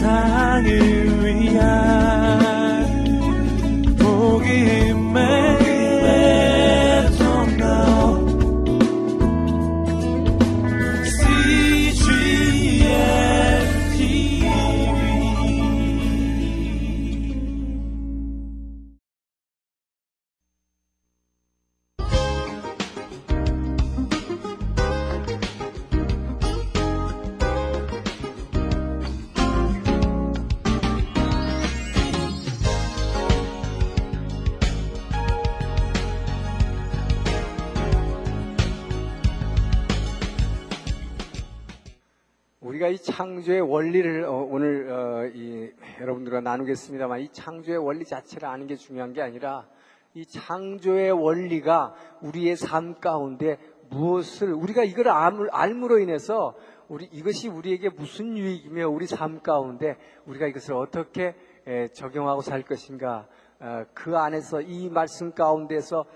세상을 위한 창조의 원리를 어, 오늘 어, 이, 여러분들과 나누겠습니다만 이 창조의 원리 자체를 아는 게 중요한 게 아니라 이 창조의 원리가 우리의 삶 가운데 무엇을 우리가 이걸 알므로 인해서 우리 이것이 우리에게 무슨 유익이며 우리 삶 가운데 우리가 이것을 어떻게 적용하고 살 것인가 어, 그 안에서 이 말씀 가운데서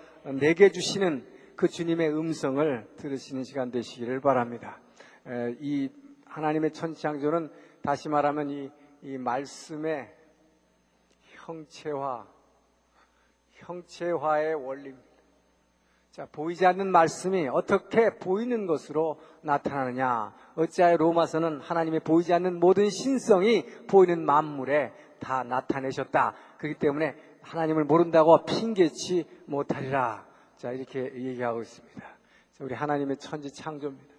내게 주시는 그 주님의 음성을 들으시는 시간 되시기를 바랍니다. 이 하나님의 천지창조는 다시 말하면 이, 이 말씀의 형체화, 형체화의 원리입니다. 자, 보이지 않는 말씀이 어떻게 보이는 것으로 나타나느냐. 어찌하여 로마서는 하나님의 보이지 않는 모든 신성이 보이는 만물에 다 나타내셨다. 그렇기 때문에 하나님을 모른다고 핑계치 못하리라. 자, 이렇게 얘기하고 있습니다. 자, 우리 하나님의 천지 창조입니다.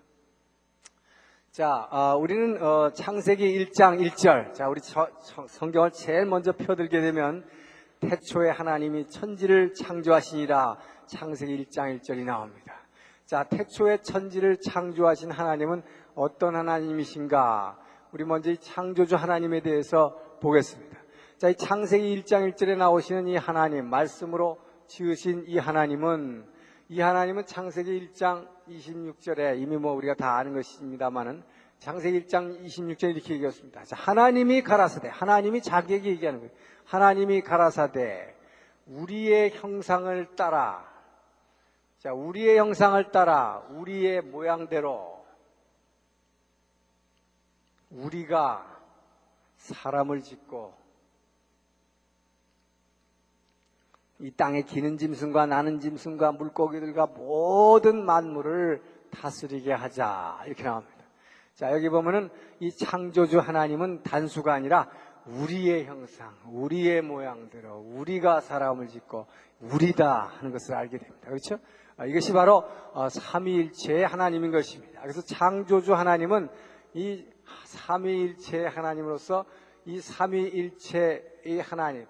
자, 어, 우리는 어, 창세기 1장 1절. 자, 우리 저, 저, 성경을 제일 먼저 펴들게 되면 태초에 하나님이 천지를 창조하시니라 창세기 1장 1절이 나옵니다. 자, 태초에 천지를 창조하신 하나님은 어떤 하나님이신가? 우리 먼저 이 창조주 하나님에 대해서 보겠습니다. 자, 이 창세기 1장 1절에 나오시는 이 하나님, 말씀으로 지으신 이 하나님은 이 하나님은 창세기 1장 26절에 이미 뭐 우리가 다 아는 것입니다만은 창세기 1장 26절에 이렇게 얘기했습니다. 하나님이 가라사대, 하나님이 자기에게 얘기하는 거예요. 하나님이 가라사대, 우리의 형상을 따라, 자, 우리의 형상을 따라, 우리의 모양대로, 우리가 사람을 짓고, 이 땅에 기는 짐승과 나는 짐승과 물고기들과 모든 만물을 다스리게 하자. 이렇게 나옵니다. 자, 여기 보면은 이 창조주 하나님은 단수가 아니라 우리의 형상, 우리의 모양대로 우리가 사람을 짓고 우리다 하는 것을 알게 됩니다. 그렇죠? 아, 이것이 바로 어, 삼위일체의 하나님인 것입니다. 그래서 창조주 하나님은 이 삼위일체의 하나님으로서 이 삼위일체의 하나님,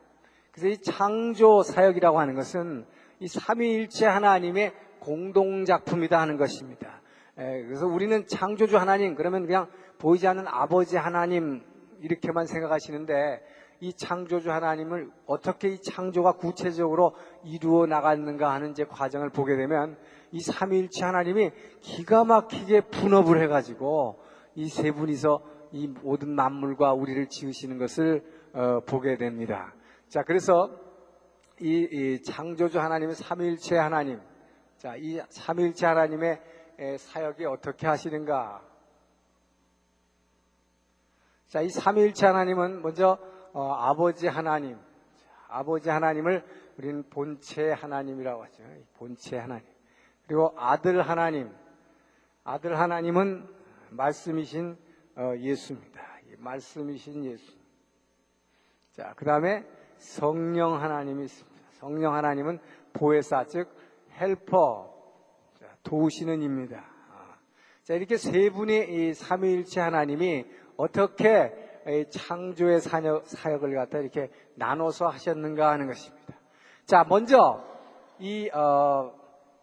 그래서 이 창조 사역이라고 하는 것은 이 삼위일체 하나님의 공동작품이다 하는 것입니다. 그래서 우리는 창조주 하나님 그러면 그냥 보이지 않는 아버지 하나님 이렇게만 생각하시는데 이 창조주 하나님을 어떻게 이 창조가 구체적으로 이루어 나갔는가 하는 이제 과정을 보게 되면 이 삼위일체 하나님이 기가 막히게 분업을 해가지고 이 세 분이서 이 모든 만물과 우리를 지으시는 것을 어, 보게 됩니다. 자, 그래서 이, 이 창조주 하나님의 삼일체 하나님, 자, 이 삼일체 하나님의 사역이 어떻게 하시는가? 자, 이 삼일체 하나님은 먼저 어, 아버지 하나님, 아버지 하나님을 우리는 본체 하나님이라고 하죠. 본체 하나님. 그리고 아들 하나님, 아들 하나님은 말씀이신 어, 예수입니다. 말씀이신 예수. 자, 그 다음에 성령 하나님이 있습니다. 성령 하나님은 보혜사, 즉 헬퍼, 도우시는 입니다. 아. 자, 이렇게 세 분의 이 삼위일체 하나님이 어떻게 창조의 사역, 을 갖다 이렇게 나눠서 하셨는가 하는 것입니다. 자, 먼저 이, 어,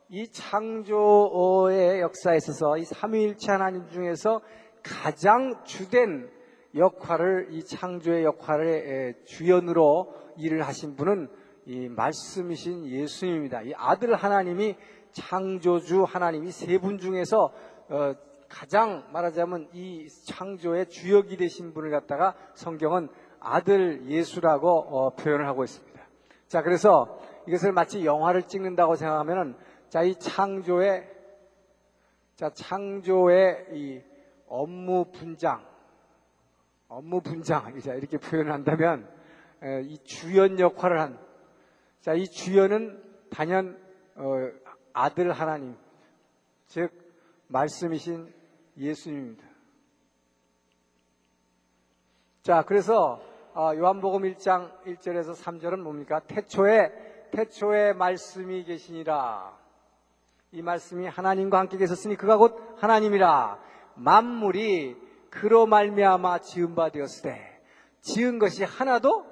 이 창조의 역사에 있어서 이 삼위일체 하나님 중에서 가장 주된 역할을 이 창조의 역할의 주연으로 일을 하신 분은 이 말씀이신 예수님입니다. 이 아들 하나님이 창조주 하나님이 세 분 중에서 어 가장 말하자면 이 창조의 주역이 되신 분을 갖다가 성경은 아들 예수라고 어 표현을 하고 있습니다. 자, 그래서 이것을 마치 영화를 찍는다고 생각하면은 자, 이 창조의 자, 창조의 이 업무 분장 업무 분장 자, 이렇게 표현한다면 에, 이 주연 역할을 한 자, 이 주연은 단연 어, 아들 하나님 즉 말씀이신 예수님입니다. 자, 그래서 어, 요한복음 1장 1절에서 3절은 뭡니까? 태초에 태초에 말씀이 계시니라. 이 말씀이 하나님과 함께 계셨으니 그가 곧 하나님이라. 만물이 그로 말미암아 지은 바 되었으되 지은 것이 하나도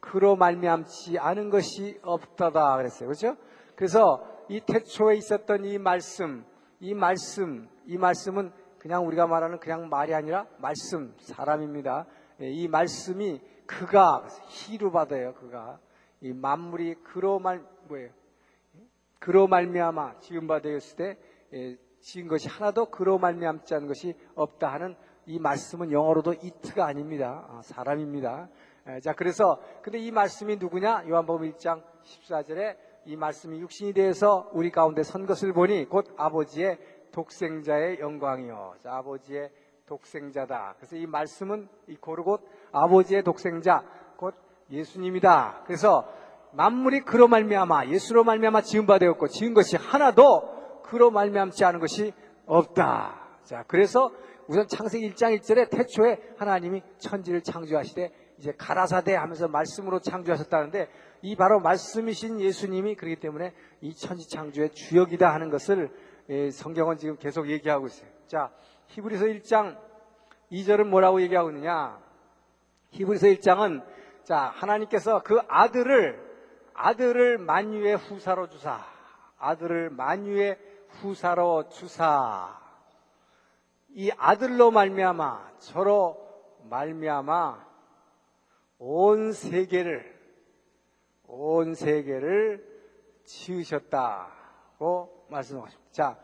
그로 말미암지 않은 것이 없다다 그랬어요. 그렇죠? 그래서 이 태초에 있었던 이 말씀, 이 말씀, 이 말씀은 그냥 우리가 말하는 그냥 말이 아니라 말씀, 사람입니다. 예, 이 말씀이 그가 희루 받아요. 그가 이 만물이 그로 말 뭐예요? 그로 말미암아 지은 바 되었을 때 예, 지은 것이 하나도 그로 말미암지 않은 것이 없다 하는 이 말씀은 영어로도 이트가 아닙니다. 아, 사람입니다. 예, 자 그래서 근데 이 말씀이 누구냐? 요한복음 1장 14절에 이 말씀이 육신이 되어서 우리 가운데 선 것을 보니 곧 아버지의 독생자의 영광이요. 자, 아버지의 독생자다. 그래서 이 말씀은 이 고르 곧 아버지의 독생자 곧 예수님이다. 그래서 만물이 그로 말미암아 예수로 말미암아 지은 바 되었고 지은 것이 하나도 그로 말미암지 않은 것이 없다. 자, 그래서 우선 창세기 1장 1절에 태초에 하나님이 천지를 창조하시되 이제 가라사대 하면서 말씀으로 창조하셨다는데 이 바로 말씀이신 예수님이 그렇기 때문에 이 천지 창조의 주역이다 하는 것을 예, 성경은 지금 계속 얘기하고 있어요. 자, 히브리서 1장 2절은 뭐라고 얘기하고 있느냐? 히브리서 1장은 자, 하나님께서 그 아들을 아들을 만유의 후사로 주사. 아들을 만유의 후사로 주사. 이 아들로 말미암아 저로 말미암아 온 세계를 온 세계를 지으셨다고 말씀하십니다. 자,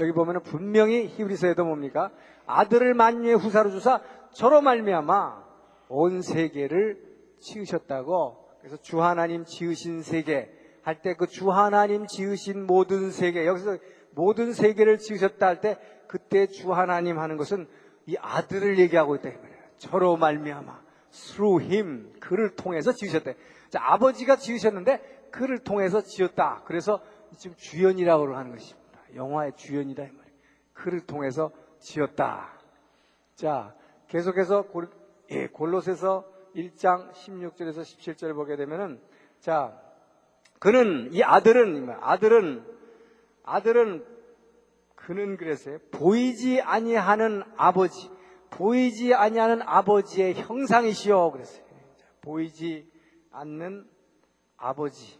여기 보면은 분명히 히브리서에도 뭡니까? 아들을 만유의 후사로 주사 저로 말미암아 온 세계를 지으셨다고 그래서 주 하나님 지으신 세계 할 때 그 주 하나님 지으신 모든 세계 여기서 모든 세계를 지으셨다 할 때 그때 주 하나님 하는 것은 이 아들을 얘기하고 있다 이 말이에요. 저로 말미암아 through him 그를 통해서 지으셨다. 자, 아버지가 지으셨는데 그를 통해서 지었다. 그래서 지금 주연이라고 하는 것입니다. 영화의 주연이다 이 말이에요. 그를 통해서 지었다. 자, 계속해서 골, 예, 골로새서 1장 16절에서 17절을 보게 되면은 자, 그는 이 아들은 아들은 아들은 그는 그랬어요. 보이지 아니하는 아버지, 보이지 아니하는 아버지의 형상이시오 그랬어요. 보이지 않는 아버지,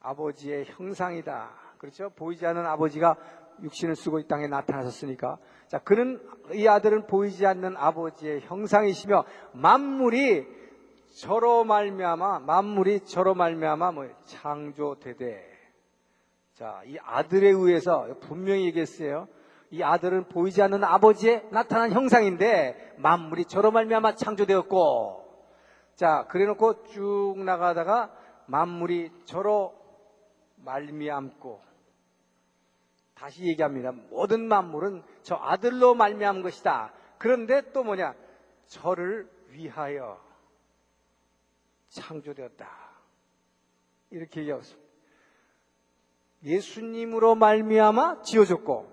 아버지의 형상이다. 그렇죠? 보이지 않는 아버지가 육신을 쓰고 이 땅에 나타나셨으니까. 자, 그는 이 아들은 보이지 않는 아버지의 형상이시며 만물이 저로 말미암아 만물이 저로 말미암아 뭐 창조되되. 자, 이 아들에 의해서 분명히 얘기했어요. 이 아들은 보이지 않는 아버지의 나타난 형상인데 만물이 저로 말미암아 창조되었고. 자, 그래놓고 쭉 나가다가 만물이 저로 말미암고 다시 얘기합니다. 모든 만물은 저 아들로 말미암은 것이다. 그런데 또 뭐냐? 저를 위하여 창조되었다. 이렇게 얘기하고 있습니다. 예수님으로 말미암아 지어졌고,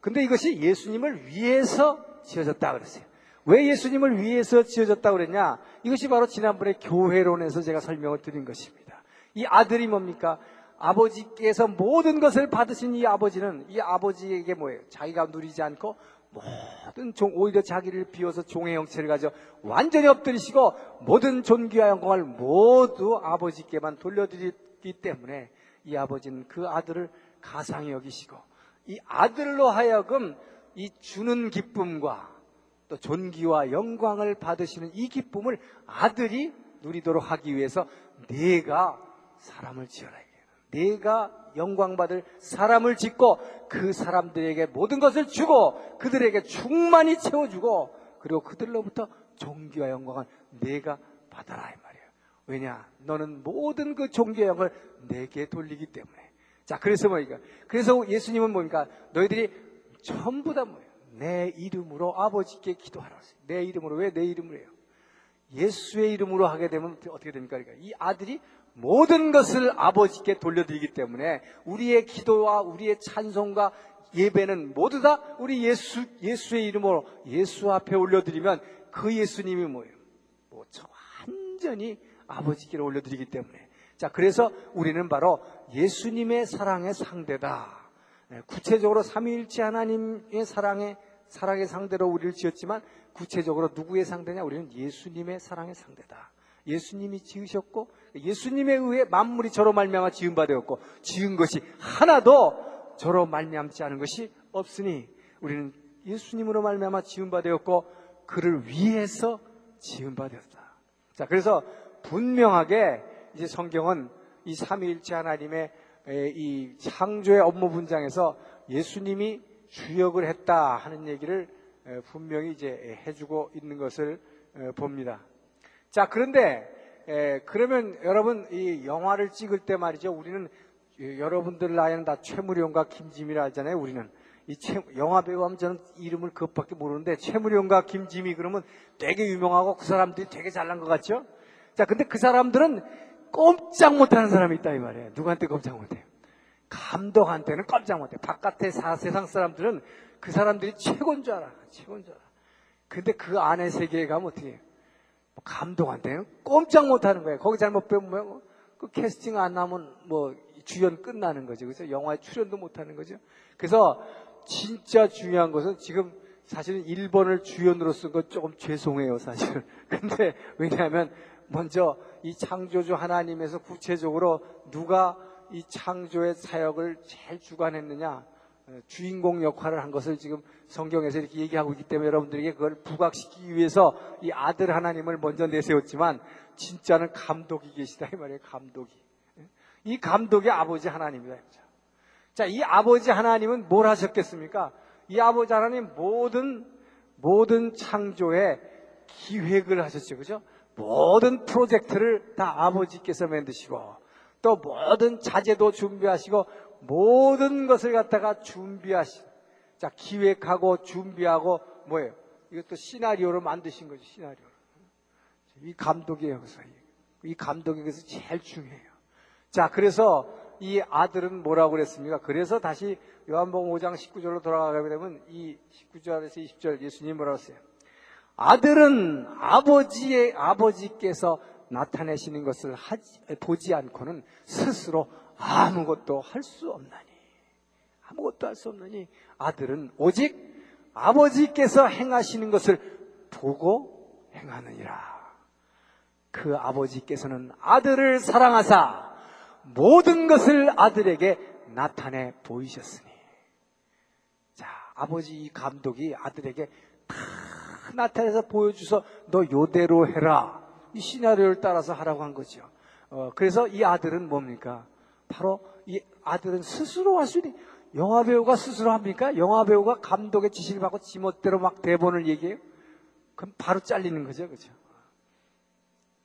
근데 이것이 예수님을 위해서 지어졌다 그랬어요. 왜 예수님을 위해서 지어졌다 그랬냐? 이것이 바로 지난번에 교회론에서 제가 설명을 드린 것입니다. 이 아들이 뭡니까? 아버지께서 모든 것을 받으신 이 아버지는 이 아버지에게 뭐예요? 자기가 누리지 않고 모든 종, 오히려 자기를 비워서 종의 형체를 가져 완전히 엎드리시고 모든 존귀와 영광을 모두 아버지께만 돌려드리기 때문에 이 아버지는 그 아들을 가상히 여기시고 이 아들로 하여금 이 주는 기쁨과 또 존귀와 영광을 받으시는 이 기쁨을 아들이 누리도록 하기 위해서 내가 사람을 지어라. 내가 영광받을 사람을 짓고 그 사람들에게 모든 것을 주고 그들에게 충만히 채워주고 그리고 그들로부터 종기와 영광을 내가 받아라. 왜냐? 너는 모든 그 영광을 내게 돌리기 때문에. 자, 그래서 뭐니까? 그래서 예수님은 뭡니까? 너희들이 전부 다 뭐예요? 내 이름으로 아버지께 기도하라. 내 이름으로 왜 내 이름으로 해요? 예수의 이름으로 하게 되면 어떻게 됩니까? 그러니까 이 아들이 모든 것을 아버지께 돌려드리기 때문에 우리의 기도와 우리의 찬송과 예배는 모두 다 우리 예수, 예수의 이름으로 예수 앞에 올려드리면 그 예수님이 뭐예요? 뭐, 완전히 아버지께 올려드리기 때문에. 자, 그래서 우리는 바로 예수님의 사랑의 상대다. 네, 구체적으로 삼위일체 하나님의 사랑의, 사랑의 상대로 우리를 지었지만 구체적으로 누구의 상대냐? 우리는 예수님의 사랑의 상대다. 예수님이 지으셨고 예수님에 의해 만물이 저로 말미암아 지은 바 되었고 지은 것이 하나도 저로 말미암지 않은 것이 없으니 우리는 예수님으로 말미암아 지은 바 되었고 그를 위해서 지은 바 되었다. 자, 그래서 분명하게 이제 성경은 이 삼위일체 하나님의 이 창조의 업무 분장에서 예수님이 주역을 했다 하는 얘기를 분명히 이제 해주고 있는 것을 봅니다. 자, 그런데 에, 그러면 여러분 이 영화를 찍을 때 말이죠. 우리는 여러분들 나이는 다 최무룡과 김지미라 하잖아요. 우리는 이 최, 영화 배우 하면 저는 이름을 그것밖에 모르는데 최무룡과 김지미 그러면 되게 유명하고 그 사람들이 되게 잘난 것 같죠? 자, 근데 그 사람들은 꼼짝 못하는 사람이 있다 이 말이에요. 누구한테 꼼짝 못해요? 감독한테는 꼼짝 못해. 요 바깥의 사, 세상 사람들은 그 사람들이 최고인 줄 알아. 최고인 줄 알아. 근데 그 안에 세계에 가면 어떻게 해요? 뭐 감독한테는 꼼짝 못하는 거예요. 거기 잘못 배우면 그 캐스팅 안 나면 뭐 주연 끝나는 거죠. 그래서 영화에 출연도 못하는 거죠. 그래서 진짜 중요한 것은 지금 사실은 1번을 주연으로 쓴건 조금 죄송해요, 사실은. 근데 왜냐하면 먼저 이 창조주 하나님에서 구체적으로 누가 이 창조의 사역을 제일 주관했느냐, 어, 주인공 역할을 한 것을 지금 성경에서 이렇게 얘기하고 있기 때문에 여러분들에게 그걸 부각시키기 위해서 이 아들 하나님을 먼저 내세웠지만 진짜는 감독이 계시다 이 말이에요. 감독이. 이 감독이 아버지 하나님이다. 자, 이 아버지 하나님은 뭘 하셨겠습니까? 이 아버지 하나님 모든 모든 창조의 기획을 하셨죠. 그죠? 모든 프로젝트를 다 아버지께서 만드시고 또 모든 자재도 준비하시고 모든 것을 갖다가 준비하시, 자, 기획하고 준비하고 뭐예요? 이것도 시나리오로 만드신 거죠, 시나리오. 이 감독이 여기서, 이 감독이 여기서 제일 중요해요. 자, 그래서 이 아들은 뭐라고 그랬습니까? 그래서 다시 요한복음 5장 19절로 돌아가게 되면 이 19절에서 20절 예수님이 뭐라고 했어요? 아들은 아버지의 아버지께서 나타내시는 것을 하지, 보지 않고는 스스로 아무것도 할 수 없나니 아무것도 할 수 없나니 아들은 오직 아버지께서 행하시는 것을 보고 행하느니라. 그 아버지께서는 아들을 사랑하사 모든 것을 아들에게 나타내 보이셨으니. 자, 아버지 이 감독이 아들에게 다 나타내서 보여주서 너 요대로 해라. 이 시나리오를 따라서 하라고 한 거죠. 어, 그래서 이 아들은 뭡니까? 바로 이 아들은 스스로 할 수 있는 영화 배우가 스스로 합니까? 영화 배우가 감독의 지시를 받고 지멋대로 막 대본을 얘기해요? 그럼 바로 잘리는 거죠, 그죠?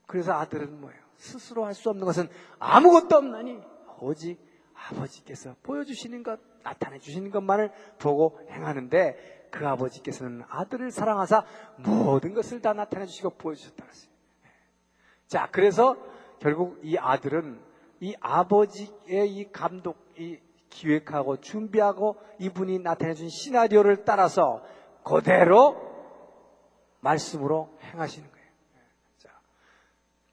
그래서 아들은 뭐예요? 스스로 할 수 없는 것은 아무것도 없나니 오직 아버지께서 보여주시는 것, 나타내 주시는 것만을 보고 행하는데 그 아버지께서는 아들을 사랑하사 모든 것을 다 나타내 주시고 보여주셨다 그랬어요. 자, 그래서 결국 이 아들은 이 아버지의 이 감독, 이 기획하고 준비하고 이분이 나타내준 시나리오를 따라서 그대로 말씀으로 행하시는 거예요. 자,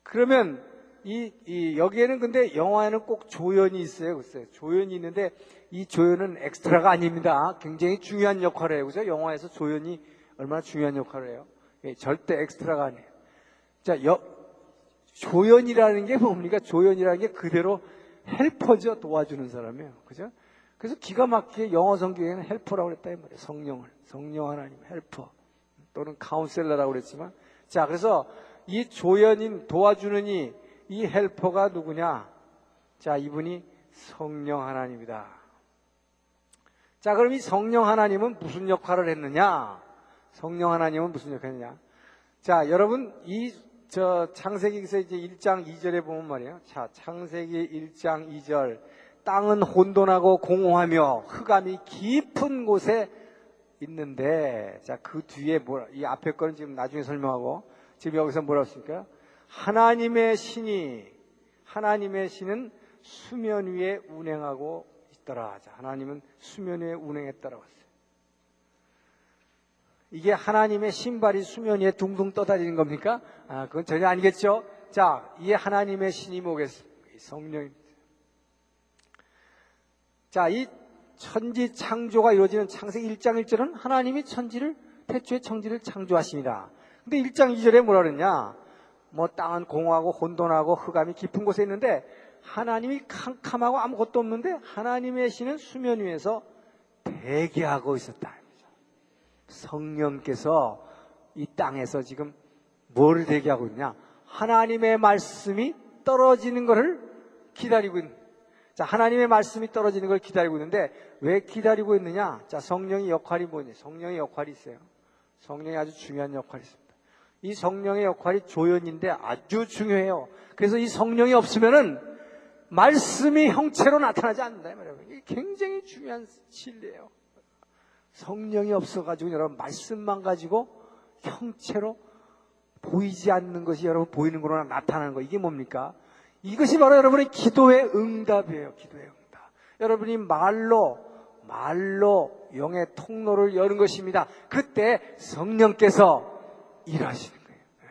그러면 이, 이, 여기에는 근데 영화에는 꼭 조연이 있어요. 글쎄 조연이 있는데 이 조연은 엑스트라가 아닙니다. 굉장히 중요한 역할을 해요. 그죠? 영화에서 조연이 얼마나 중요한 역할을 해요. 예, 절대 엑스트라가 아니에요. 자, 여, 조연이라는 게 뭡니까? 조연이라는 게 그대로 helper죠. 도와주는 사람이에요. 그죠? 그래서 기가 막히게 영어 성경에는 helper라고 그랬다 이 말이에요. 성령을. 성령 하나님 helper. 또는 counselor라고 그랬지만 자, 그래서 이 조연인 도와주는 이, 이 helper가 누구냐? 자, 이분이 성령 하나님이다. 자, 그럼 이 성령 하나님은 무슨 역할을 했느냐? 성령 하나님은 무슨 역할을 했느냐? 자, 여러분, 이 저 창세기에서 이제 1장 2절에 보면 말이에요. 자, 창세기 1장 2절. 땅은 혼돈하고 공허하며 흑암이 깊은 곳에 있는데, 자, 그 뒤에 뭐라, 이 앞에 거는 지금 나중에 설명하고, 지금 여기서 뭐라고 했습니까? 하나님의 신이, 하나님의 신은 수면 위에 운행하고 있더라. 자, 하나님은 수면 위에 운행했다라고 했어요. 이게 하나님의 신발이 수면 위에 둥둥 떠다니는 겁니까? 아, 그건 전혀 아니겠죠? 자, 이게 하나님의 신이 뭐겠습니까? 성령입니다. 자, 이 천지 창조가 이루어지는 창세기 1장 1절은 하나님이 천지를, 태초에 천지를 창조하십니다. 근데 1장 2절에 뭐라 그랬냐? 뭐 땅은 공허하고 혼돈하고 흑암이 깊은 곳에 있는데 하나님이 캄캄하고 아무것도 없는데 하나님의 신은 수면 위에서 대기하고 있었다. 성령께서 이 땅에서 지금 뭘 대기하고 있냐? 하나님의 말씀이 떨어지는 것을 기다리고 있는. 자, 하나님의 말씀이 떨어지는 걸 기다리고 있는데 왜 기다리고 있느냐? 자, 성령의 역할이 뭐니? 성령의 역할이 있어요. 성령이 아주 중요한 역할이 있습니다. 이 성령의 역할이 조연인데 아주 중요해요. 그래서 이 성령이 없으면은 말씀이 형체로 나타나지 않는다. 이게 굉장히 중요한 진리예요. 성령이 없어가지고 여러분 말씀만 가지고 형체로 보이지 않는 것이 여러분 보이는 거로 나타나는 거 이게 뭡니까? 이것이 바로 여러분의 기도의 응답이에요. 기도의 응답. 여러분이 말로 말로 영의 통로를 여는 것입니다. 그때 성령께서 일하시는 거예요. 네.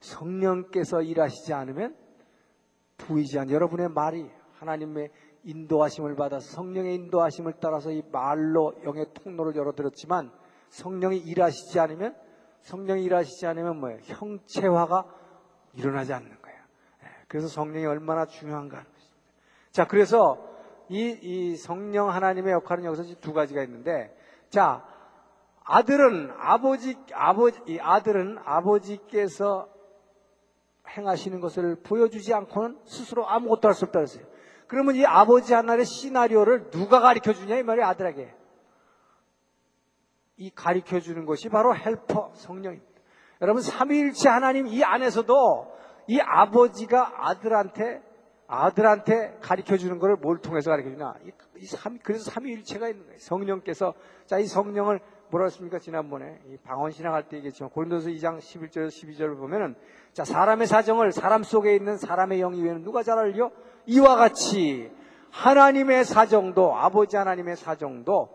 성령께서 일하시지 않으면 보이지 않는 여러분의 말이 하나님의 인도하심을 받아서 성령의 인도하심을 따라서 이 말로 영의 통로를 열어드렸지만 성령이 일하시지 않으면 성령이 일하시지 않으면 뭐예요? 형체화가 일어나지 않는 거예요. 예, 그래서 성령이 얼마나 중요한가 하는 것입니다. 자, 그래서 이, 이 성령 하나님의 역할은 여기서 두 가지가 있는데, 자, 아들은 아버지, 아버지, 이 아들은 아버지께서 행하시는 것을 보여주지 않고는 스스로 아무것도 할 수 없다 그랬어요. 그러면 이 아버지 하나의 시나리오를 누가 가르쳐 주냐 이 말이 아들에게. 이 가르쳐 주는 것이 바로 헬퍼 성령입니다. 여러분 삼위일체 하나님 이 안에서도 이 아버지가 아들한테 아들한테 가르쳐 주는 것을 뭘 통해서 가르쳐? 이, 이 삼, 그래서 삼위일체가 있는 거예요. 성령께서 자 이 성령을 뭐라 했습니까? 지난번에 이 방언 신앙할 때 얘기했지만 고린도서 2장 11절 12절을 보면은 자 사람의 사정을 사람 속에 있는 사람의 영 이외에는 누가 잘 알려? 이와 같이 하나님의 사정도 아버지 하나님의 사정도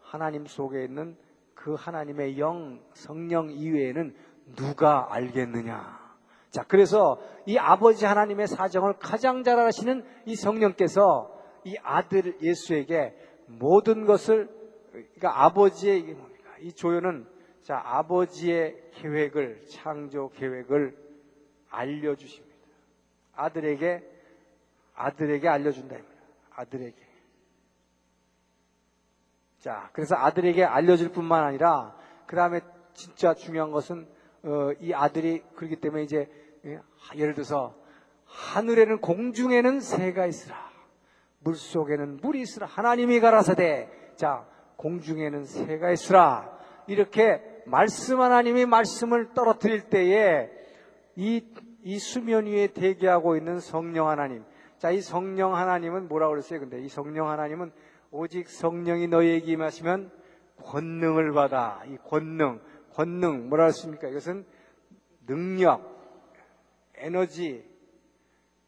하나님 속에 있는 그 하나님의 영 성령 이외에는 누가 알겠느냐? 자, 그래서 이 아버지 하나님의 사정을 가장 잘 아시는 이 성령께서 이 아들 예수에게 모든 것을 그러니까 아버지의 이 조연은 자, 아버지의 계획을 창조 계획을 알려 주십니다. 아들에게 아들에게 알려준다. 아들에게. 자, 그래서 아들에게 알려줄 뿐만 아니라, 그 다음에 진짜 중요한 것은, 어, 이 아들이 그렇기 때문에 이제, 예, 예를 들어서, 하늘에는 공중에는 새가 있으라. 물 속에는 물이 있으라. 하나님이 가라사대. 자, 공중에는 새가 있으라. 이렇게 말씀 하나님이 말씀을 떨어뜨릴 때에 이, 이 수면 위에 대기하고 있는 성령 하나님, 자, 이 성령 하나님은 뭐라고 그랬어요? 근데 이 성령 하나님은 오직 성령이 너희에게 임하시면 권능을 받아. 이 권능, 권능, 뭐라 했습니까? 이것은 능력, 에너지.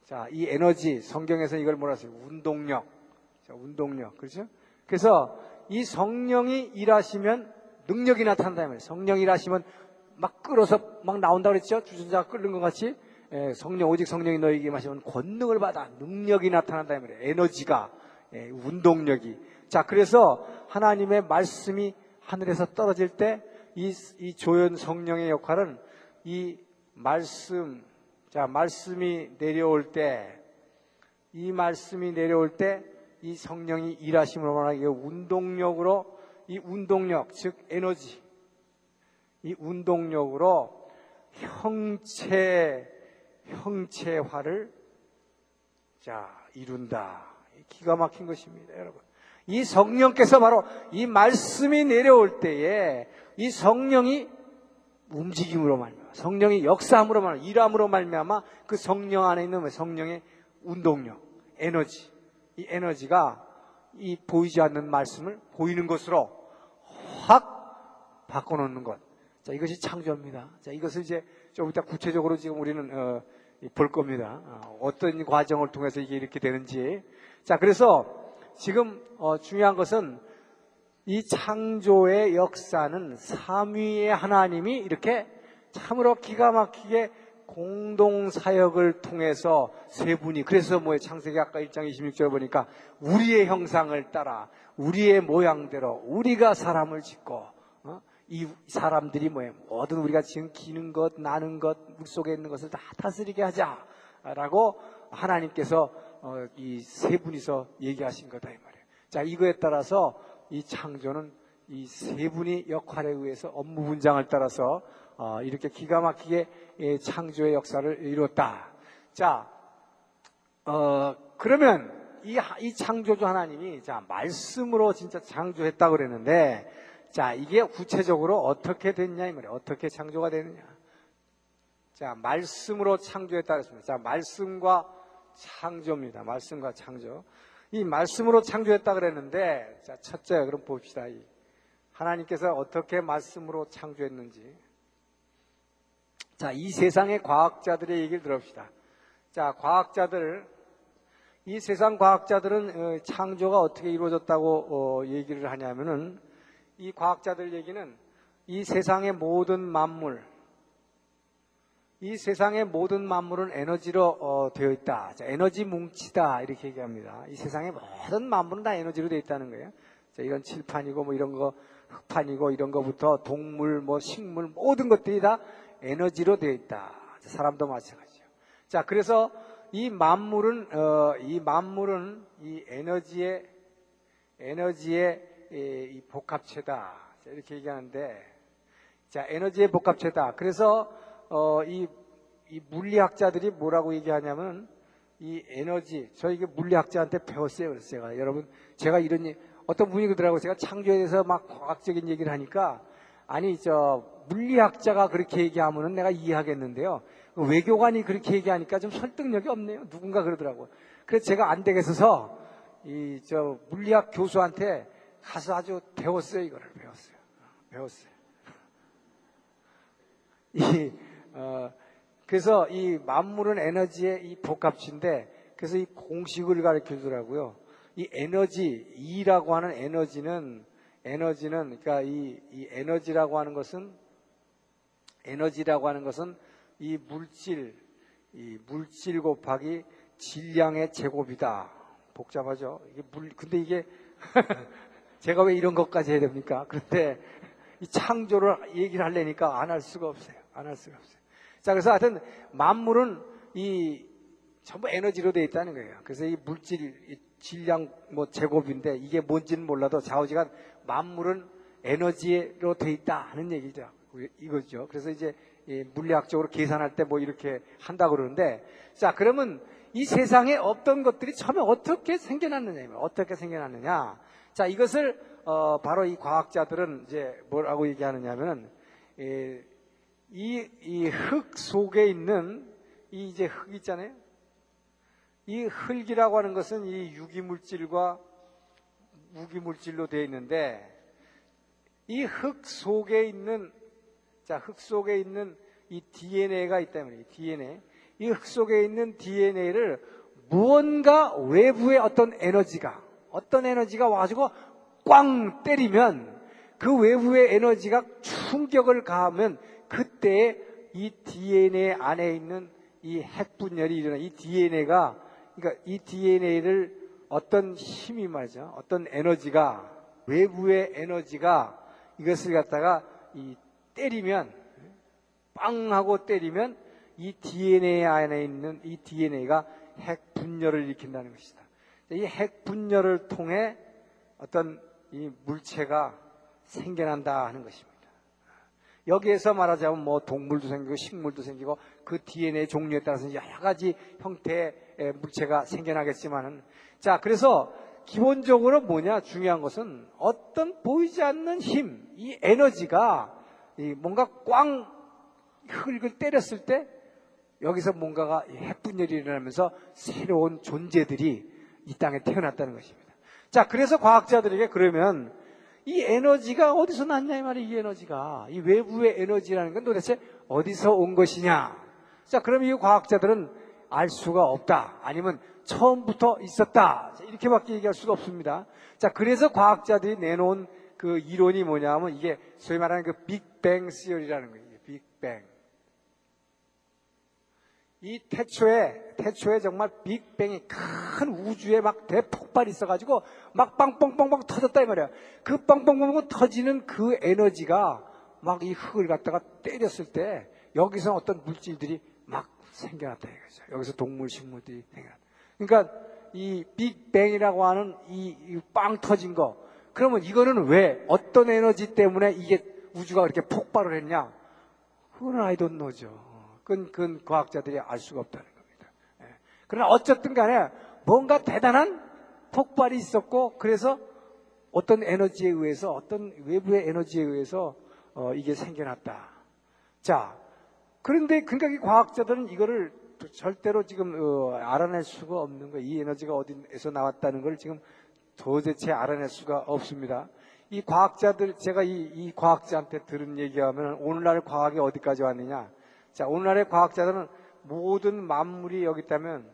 자, 이 에너지, 성경에서 이걸 뭐라 했어요? 운동력. 자, 운동력. 그렇죠? 그래서 이 성령이 일하시면 능력이 나타난다. 면 성령이 일하시면 막 끌어서 막 나온다 그랬죠? 주전자가 끓는 것 같이. 예, 성령 오직 성령이 너에게 마시면 권능을 받아 능력이 나타난다 이 말이에요. 에너지가 예, 운동력이. 자 그래서 하나님의 말씀이 하늘에서 떨어질 때 이 이 조연 성령의 역할은 이 말씀 자 말씀이 내려올 때 이 말씀이 내려올 때 이 성령이 일하심으로 말하기 운동력으로 이 운동력 즉 에너지 이 운동력으로 형체 형체화를 자 이룬다. 기가 막힌 것입니다, 여러분. 이 성령께서 바로 이 말씀이 내려올 때에 이 성령이 움직임으로 말미암아 성령이 역사함으로 말미암아 일함으로 말미암아 그 성령 안에 있는 성령의 운동력, 에너지, 이 에너지가 이 보이지 않는 말씀을 보이는 것으로 확 바꿔놓는 것. 자, 이것이 창조입니다. 자, 이것을 이제 좀 이따 구체적으로 지금 우리는 어, 볼 겁니다. 어, 떤 과정을 통해서 이게 이렇게 되는지. 자, 그래서 지금 어, 중요한 것은 이 창조의 역사는 삼위의 하나님이 이렇게 참으로 기가 막히게 공동 사역을 통해서 세 분이 그래서 뭐에 창세기 아까 1장 26절 보니까 우리의 형상을 따라 우리의 모양대로 우리가 사람을 짓고 어? 이 사람들이 뭐예요? 모든 우리가 지금 기는 것, 나는 것, 물속에 있는 것을 다 다스리게 하자라고 하나님께서 어, 이 세 분이서 얘기하신 거다 이 말이에요. 자 이거에 따라서 이 창조는 이 세 분이 역할에 의해서 업무 분장을 따라서 어, 이렇게 기가 막히게 예, 창조의 역사를 이뤘다. 자, 어, 그러면 이, 이 창조주 하나님이 자 말씀으로 진짜 창조했다 고 그랬는데 자 이게 구체적으로 어떻게 됐냐 이 말이에요. 어떻게 창조가 되느냐. 자 말씀으로 창조했다 그랬습니다. 자 말씀과 창조입니다. 말씀과 창조. 이 말씀으로 창조했다 그랬는데 자 첫째 그럼 봅시다. 하나님께서 어떻게 말씀으로 창조했는지. 자, 이 세상의 과학자들의 얘기를 들읍시다. 자, 과학자들, 이 세상 과학자들은 어, 창조가 어떻게 이루어졌다고 어, 얘기를 하냐면은 이 과학자들 얘기는 이 세상의 모든 만물, 이 세상의 모든 만물은 에너지로 어, 되어 있다. 자, 에너지 뭉치다 이렇게 얘기합니다. 이 세상의 모든 만물은 다 에너지로 되어 있다는 거예요. 자, 이런 칠판이고 뭐 이런 거 흙판이고 이런 거부터 동물, 뭐 식물 모든 것들이 다 에너지로 되어 있다. 사람도 마찬가지죠. 자, 그래서 이 만물은 어, 이 만물은 이 에너지의 에너지의 이, 이 복합체다. 이렇게 얘기하는데, 자, 에너지의 복합체다. 그래서 어, 이, 이 물리학자들이 뭐라고 얘기하냐면 이 에너지 저 이게 물리학자한테 배웠어요. 그래서 제가 여러분 제가 이런 어떤 분이 그러더라고요. 제가 창조에 대해서 막 과학적인 얘기를 하니까 아니 저 물리학자가 그렇게 얘기하면은 내가 이해하겠는데요. 그 외교관이 그렇게 얘기하니까 좀 설득력이 없네요. 누군가 그러더라고요. 그래서 제가 안 되겠어서 이 저 물리학 교수한테 가서 아주 배웠어요. 이거를 배웠어요. 배웠어요. 이 어, 그래서 이 만물은 에너지의 이 복합치인데 그래서 이 공식을 가르쳐 주더라고요. 이 에너지, E라고 하는 에너지는 에너지는 그러니까 이, 이 에너지라고 하는 것은 에너지라고 하는 것은 이 물질, 이 물질 곱하기 질량의 제곱이다. 복잡하죠. 이게 물, 근데 이게 제가 왜 이런 것까지 해야 됩니까? 그런데 이 창조를 얘기를 하려니까 안 할 수가 없어요. 안 할 수가 없어요. 자, 그래서 하여튼 만물은 이 전부 에너지로 되어 있다는 거예요. 그래서 이 물질, 이 질량 뭐 제곱인데 이게 뭔지는 몰라도 좌우지간 만물은 에너지로 되어 있다 하는 얘기죠. 이거죠. 그래서 이제 물리학적으로 계산할 때 뭐 이렇게 한다고 그러는데 자, 그러면 이 세상에 없던 것들이 처음에 어떻게 생겨났느냐, 어떻게 생겨났느냐. 자, 이것을 어, 바로 이 과학자들은 이제 뭐라고 얘기하느냐면은 이흙 속에 있는 이 이제 흙 있잖아요. 이 흙이라고 하는 것은 이 유기물질과 무기물질로 되어 있는데 이 흙 속에 있는 자, 흙 속에 있는 이 DNA가 있다면 DNA. 이 흙 속에 있는 DNA를 무언가 외부의 어떤 에너지가 어떤 에너지가 와가지고 꽝 때리면 그 외부의 에너지가 충격을 가하면 그때 이 DNA 안에 있는 이 핵분열이 일어나 이 DNA가 그러니까 이 DNA를 어떤 힘이 말이죠. 어떤 에너지가 외부의 에너지가 이것을 갖다가 이 때리면 빵 하고 때리면 이 DNA 안에 있는 이 DNA가 핵 분열을 일으킨다는 것이다. 이 핵 분열을 통해 어떤 이 물체가 생겨난다 하는 것입니다. 여기에서 말하자면 뭐 동물도 생기고 식물도 생기고 그 DNA 종류에 따라서 여러 가지 형태의 물체가 생겨나겠지만은 자 그래서 기본적으로 뭐냐 중요한 것은 어떤 보이지 않는 힘, 이 에너지가 이 뭔가 꽝 흙을 때렸을 때 여기서 뭔가가 핵분열이 일어나면서 새로운 존재들이 이 땅에 태어났다는 것입니다. 자, 그래서 과학자들에게 그러면 이 에너지가 어디서 났냐 이 말이에요. 이 에너지가 이 외부의 에너지라는 건 도대체 어디서 온 것이냐? 자, 그럼 이 과학자들은 알 수가 없다. 아니면 처음부터 있었다. 자, 이렇게밖에 얘기할 수가 없습니다. 자, 그래서 과학자들이 내놓은 그 이론이 뭐냐면 이게 소위 말하는 그 빅뱅 시어리라는 거예요. 빅뱅. 이 태초에, 태초에 정말 빅뱅이 큰 우주에 막 대폭발이 있어가지고 막 빵빵빵빵 터졌다 이 말이야. 그 빵빵빵빵 터지는 그 에너지가 막 이 흙을 갖다가 때렸을 때 여기서 어떤 물질들이 막 생겨났다 이거죠. 여기서 동물, 식물들이 생겨났다. 그러니까 이 빅뱅이라고 하는 이 빵 터진 거. 그러면 이거는 왜, 어떤 에너지 때문에 이게 우주가 그렇게 폭발을 했냐? 그거는 I don't know죠. 그건, 그건 과학자들이 알 수가 없다는 겁니다. 예. 그러나 어쨌든 간에 뭔가 대단한 폭발이 있었고 그래서 어떤 에너지에 의해서 어떤 외부의 에너지에 의해서 어, 이게 생겨났다. 자, 그런데 그러니까 이 과학자들은 이거를 절대로 지금 어, 알아낼 수가 없는 거예요. 이 에너지가 어디에서 나왔다는 걸 지금 도대체 알아낼 수가 없습니다. 이 과학자들 제가 이, 이 과학자한테 들은 얘기하면 오늘날 과학이 어디까지 왔느냐? 자, 오늘날의 과학자들은 모든 만물이 여기 있다면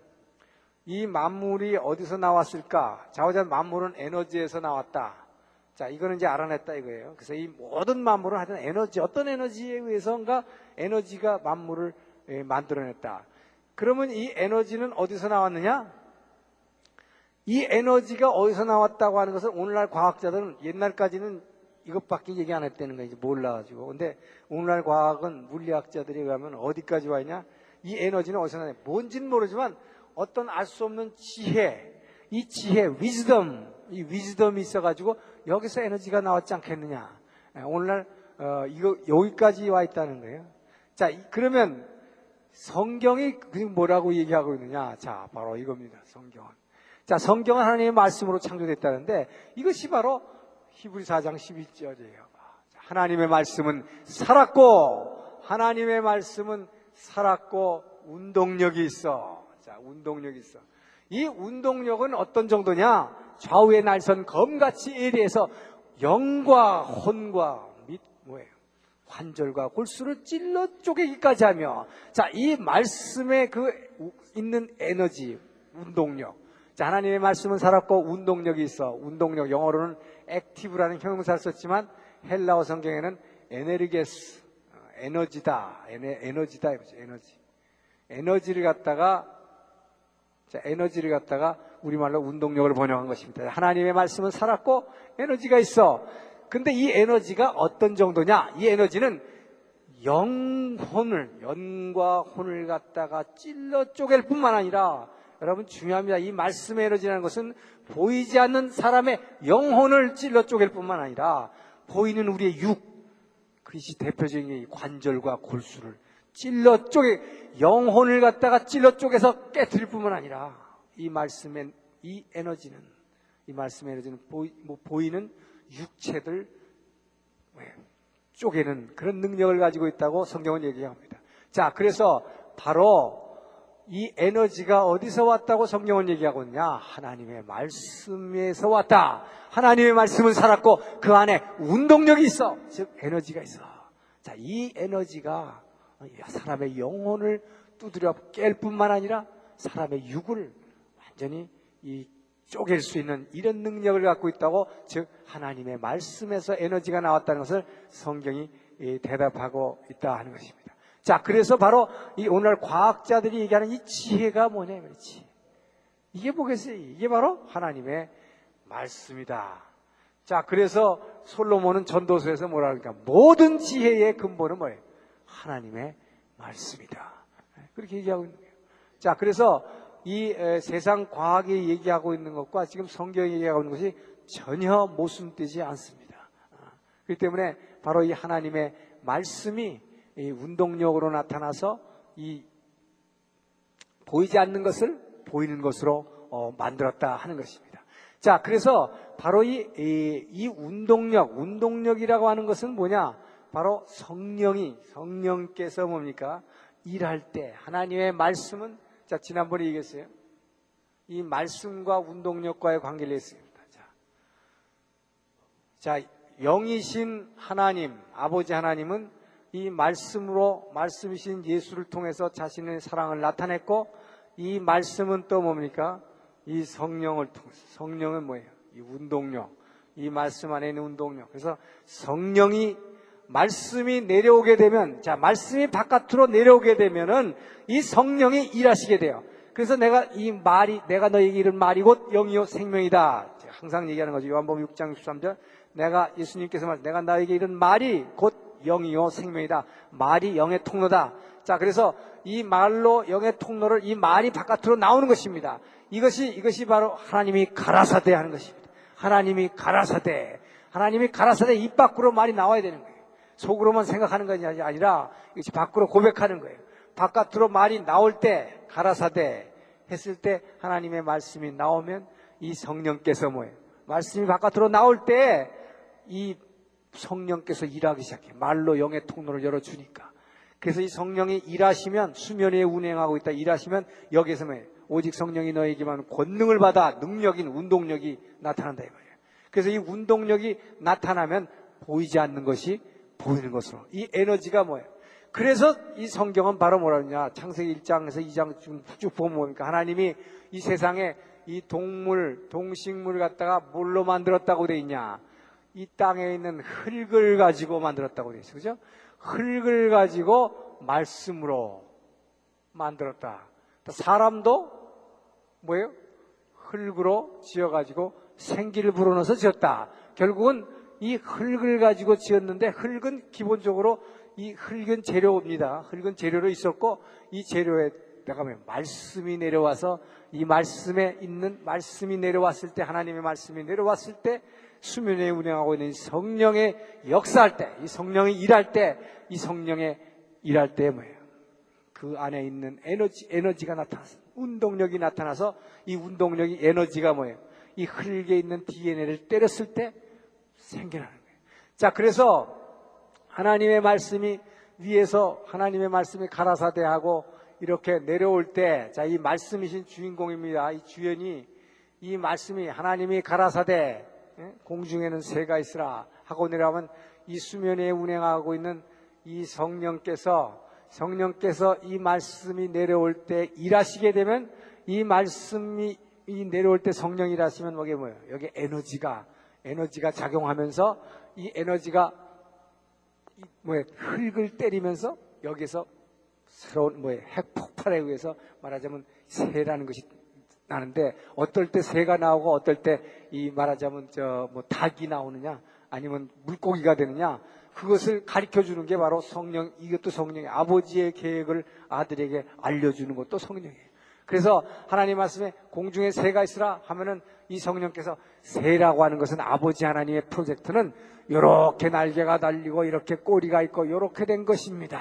이 만물이 어디서 나왔을까? 자오자 만물은 에너지에서 나왔다. 자, 이거는 이제 알아냈다 이거예요. 그래서 이 모든 만물은 하여튼 에너지, 어떤 에너지에 의해서인가 에너지가 만물을 예, 만들어냈다. 그러면 이 에너지는 어디서 나왔느냐? 이 에너지가 어디서 나왔다고 하는 것은 오늘날 과학자들은 옛날까지는 이것밖에 얘기 안 했다는 거예요. 몰라가지고. 근데 오늘날 과학은 물리학자들이 의하면 어디까지 와 있냐? 이 에너지는 어디서 나냐? 뭔지는 모르지만 어떤 알 수 없는 지혜, 이 지혜, 위즈덤, 이 위즈덤이 있어가지고 여기서 에너지가 나왔지 않겠느냐? 예, 오늘날 어, 이거 여기까지 와 있다는 거예요. 자, 그러면 성경이 뭐라고 얘기하고 있느냐? 자, 바로 이겁니다. 성경은. 자, 성경은 하나님의 말씀으로 창조됐다는데 이것이 바로 히브리 4장 12절이에요. 하나님의 말씀은 살았고 하나님의 말씀은 살았고 운동력이 있어. 자, 운동력이 있어. 이 운동력은 어떤 정도냐? 좌우의 날선 검같이 예리해서 영과 혼과 및 뭐예요? 관절과 골수를 찔러 쪼개기까지 하며 자, 이 말씀에 그 있는 에너지, 운동력. 자, 하나님의 말씀은 살았고 운동력이 있어. 운동력 영어로는 active라는 형용사를 썼지만 헬라어 성경에는 ἐνεργής 어, 에너지다. 에너지다 이거죠. 에너지. 에너지를 갖다가 자, 에너지를 갖다가 우리말로 운동력을 번역한 것입니다. 하나님의 말씀은 살았고 에너지가 있어. 근데 이 에너지가 어떤 정도냐? 이 에너지는 영혼을, 영과 혼을 갖다가 찔러 쪼갤 뿐만 아니라 여러분 중요합니다. 이 말씀의 에너지라는 것은 보이지 않는 사람의 영혼을 찔러 쪼갤 뿐만 아니라 보이는 우리의 육, 그것이 대표적인 관절과 골수를 찔러 쪼개, 영혼을 갖다가 찔러 쪼개서 깨뜨릴 뿐만 아니라 이 말씀의 이 에너지는, 이 말씀의 에너지는 보이, 뭐 보이는 육체들 쪼개는 그런 능력을 가지고 있다고 성경은 얘기합니다. 자, 그래서 바로 이 에너지가 어디서 왔다고 성경은 얘기하고 있냐? 하나님의 말씀에서 왔다. 하나님의 말씀은 살았고 그 안에 운동력이 있어. 즉 에너지가 있어. 자, 이 에너지가 사람의 영혼을 두드려 깰 뿐만 아니라 사람의 육을 완전히 이 쪼갤 수 있는 이런 능력을 갖고 있다고 즉 하나님의 말씀에서 에너지가 나왔다는 것을 성경이 대답하고 있다 하는 것입니다. 자, 그래서 바로 이 오늘 과학자들이 얘기하는 이 지혜가 뭐냐, 그렇지. 이게 뭐겠어요? 이게 바로 하나님의 말씀이다. 자, 그래서 솔로몬은 전도서에서 뭐라 그러니까 모든 지혜의 근본은 뭐예요? 하나님의 말씀이다. 그렇게 얘기하고 있는 거예요. 자, 그래서 이 세상 과학이 얘기하고 있는 것과 지금 성경이 얘기하고 있는 것이 전혀 모순되지 않습니다. 아, 그렇기 때문에 바로 이 하나님의 말씀이 이 운동력으로 나타나서 이 보이지 않는 것을 보이는 것으로 어, 만들었다 하는 것입니다. 자, 그래서 바로 이, 이, 이 운동력, 운동력이라고 하는 것은 뭐냐? 바로 성령이, 성령께서 뭡니까? 일할 때, 하나님의 말씀은, 자, 지난번에 얘기했어요. 이 말씀과 운동력과의 관계를 했습니다. 자, 자 영이신 하나님, 아버지 하나님은 이 말씀으로 말씀이신 예수를 통해서 자신의 사랑을 나타냈고 이 말씀은 또 뭡니까? 이 성령을 통해서 성령은 뭐예요? 이 운동력. 이 말씀 안에 있는 운동력. 그래서 성령이 말씀이 내려오게 되면 자, 말씀이 바깥으로 내려오게 되면은 이 성령이 일하시게 돼요. 그래서 내가 이 말이 내가 너에게 이른 말이 곧 영이요 생명이다. 항상 얘기하는 거죠. 요한복음 6장 63절. 내가 예수님께서 말 내가 너에게 이른 말이 곧 영이요 생명이다. 말이 영의 통로다. 자, 그래서 이 말로 영의 통로를 이 말이 바깥으로 나오는 것입니다. 이것이 이것이 바로 하나님이 가라사대 하는 것입니다. 하나님이 가라사대. 하나님이 가라사대 입 밖으로 말이 나와야 되는 거예요. 속으로만 생각하는 것이 아니라 이것이 밖으로 고백하는 거예요. 바깥으로 말이 나올 때 가라사대 했을 때 하나님의 말씀이 나오면 이 성령께서 뭐예요? 말씀이 바깥으로 나올 때 이 성령께서 일하기 시작해. 말로 영의 통로를 열어주니까. 그래서 이 성령이 일하시면 수면에 운행하고 있다. 일하시면 여기서 뭐예요? 오직 성령이 너에게만 권능을 받아 능력인 운동력이 나타난다 이거예요. 그래서 이 운동력이 나타나면 보이지 않는 것이 보이는 것으로 이 에너지가 뭐예요? 그래서 이 성경은 바로 뭐라 그러냐 창세기 1장에서 2장 쭉 보면 뭡니까? 하나님이 이 세상에 이 동물, 동식물을 갖다가 뭘로 만들었다고 돼 있냐? 이 땅에 있는 흙을 가지고 만들었다고 돼 있어. 그죠? 흙을 가지고 말씀으로 만들었다. 사람도 뭐예요? 흙으로 지어가지고 생기를 불어넣어서 지었다. 결국은 이 흙을 가지고 지었는데 흙은 기본적으로 이 흙은 재료입니다. 흙은 재료로 있었고 이 재료에 뭐 말씀이 내려와서 이 말씀에 있는 말씀이 내려왔을 때 하나님의 말씀이 내려왔을 때 수면에 운행하고 있는 성령의 역사할 때, 이 성령이 일할 때, 이 성령의 일할 때 뭐예요? 그 안에 있는 에너지, 에너지가 나타나서, 운동력이 나타나서 이 운동력이 에너지가 뭐예요? 이 흙에 있는 DNA를 때렸을 때 생겨나는 거예요. 자, 그래서 하나님의 말씀이 위에서 하나님의 말씀이 가라사대하고 이렇게 내려올 때, 자, 이 말씀이신 주인공입니다. 이 주연이 이 말씀이 하나님이 가라사대, 예? 공중에는 새가 있으라. 하고 내려오면 이 수면에 운행하고 있는 이 성령께서 성령께서 이 말씀이 내려올 때 일하시게 되면 이 말씀이 내려올 때 성령이 일하시면 뭐게 뭐예요? 여기 에너지가 에너지가 작용하면서 이 에너지가 뭐 흙을 때리면서 여기서 새로운 뭐 핵폭발에 의해서 말하자면 새라는 것이 나는데 어떨 때 새가 나오고 어떨 때 이 말하자면 저 뭐 닭이 나오느냐 아니면 물고기가 되느냐 그것을 가르쳐 주는 게 바로 성령 이것도 성령의 아버지의 계획을 아들에게 알려주는 것도 성령이에요. 그래서 하나님 말씀에 공중에 새가 있으라 하면은 이 성령께서 새라고 하는 것은 아버지 하나님의 프로젝트는 이렇게 날개가 달리고 이렇게 꼬리가 있고 이렇게 된 것입니다.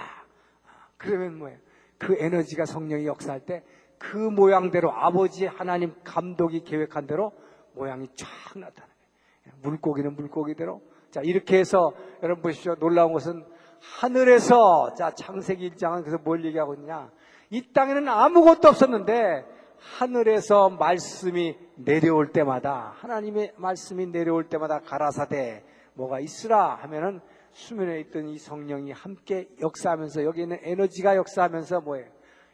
그러면 뭐예요? 그 에너지가 성령이 역사할 때 그 모양대로 아버지 하나님 감독이 계획한 대로 모양이 쫙 나타나요. 물고기는 물고기대로. 자, 이렇게 해서 여러분 보십시오. 놀라운 것은 하늘에서 자, 창세기 1장은 그래서 뭘 얘기하고 있냐? 이 땅에는 아무것도 없었는데 하늘에서 말씀이 내려올 때마다 하나님의 말씀이 내려올 때마다 가라사대 뭐가 있으라 하면은 수면에 있던 이 성령이 함께 역사하면서 여기 있는 에너지가 역사하면서 뭐예요?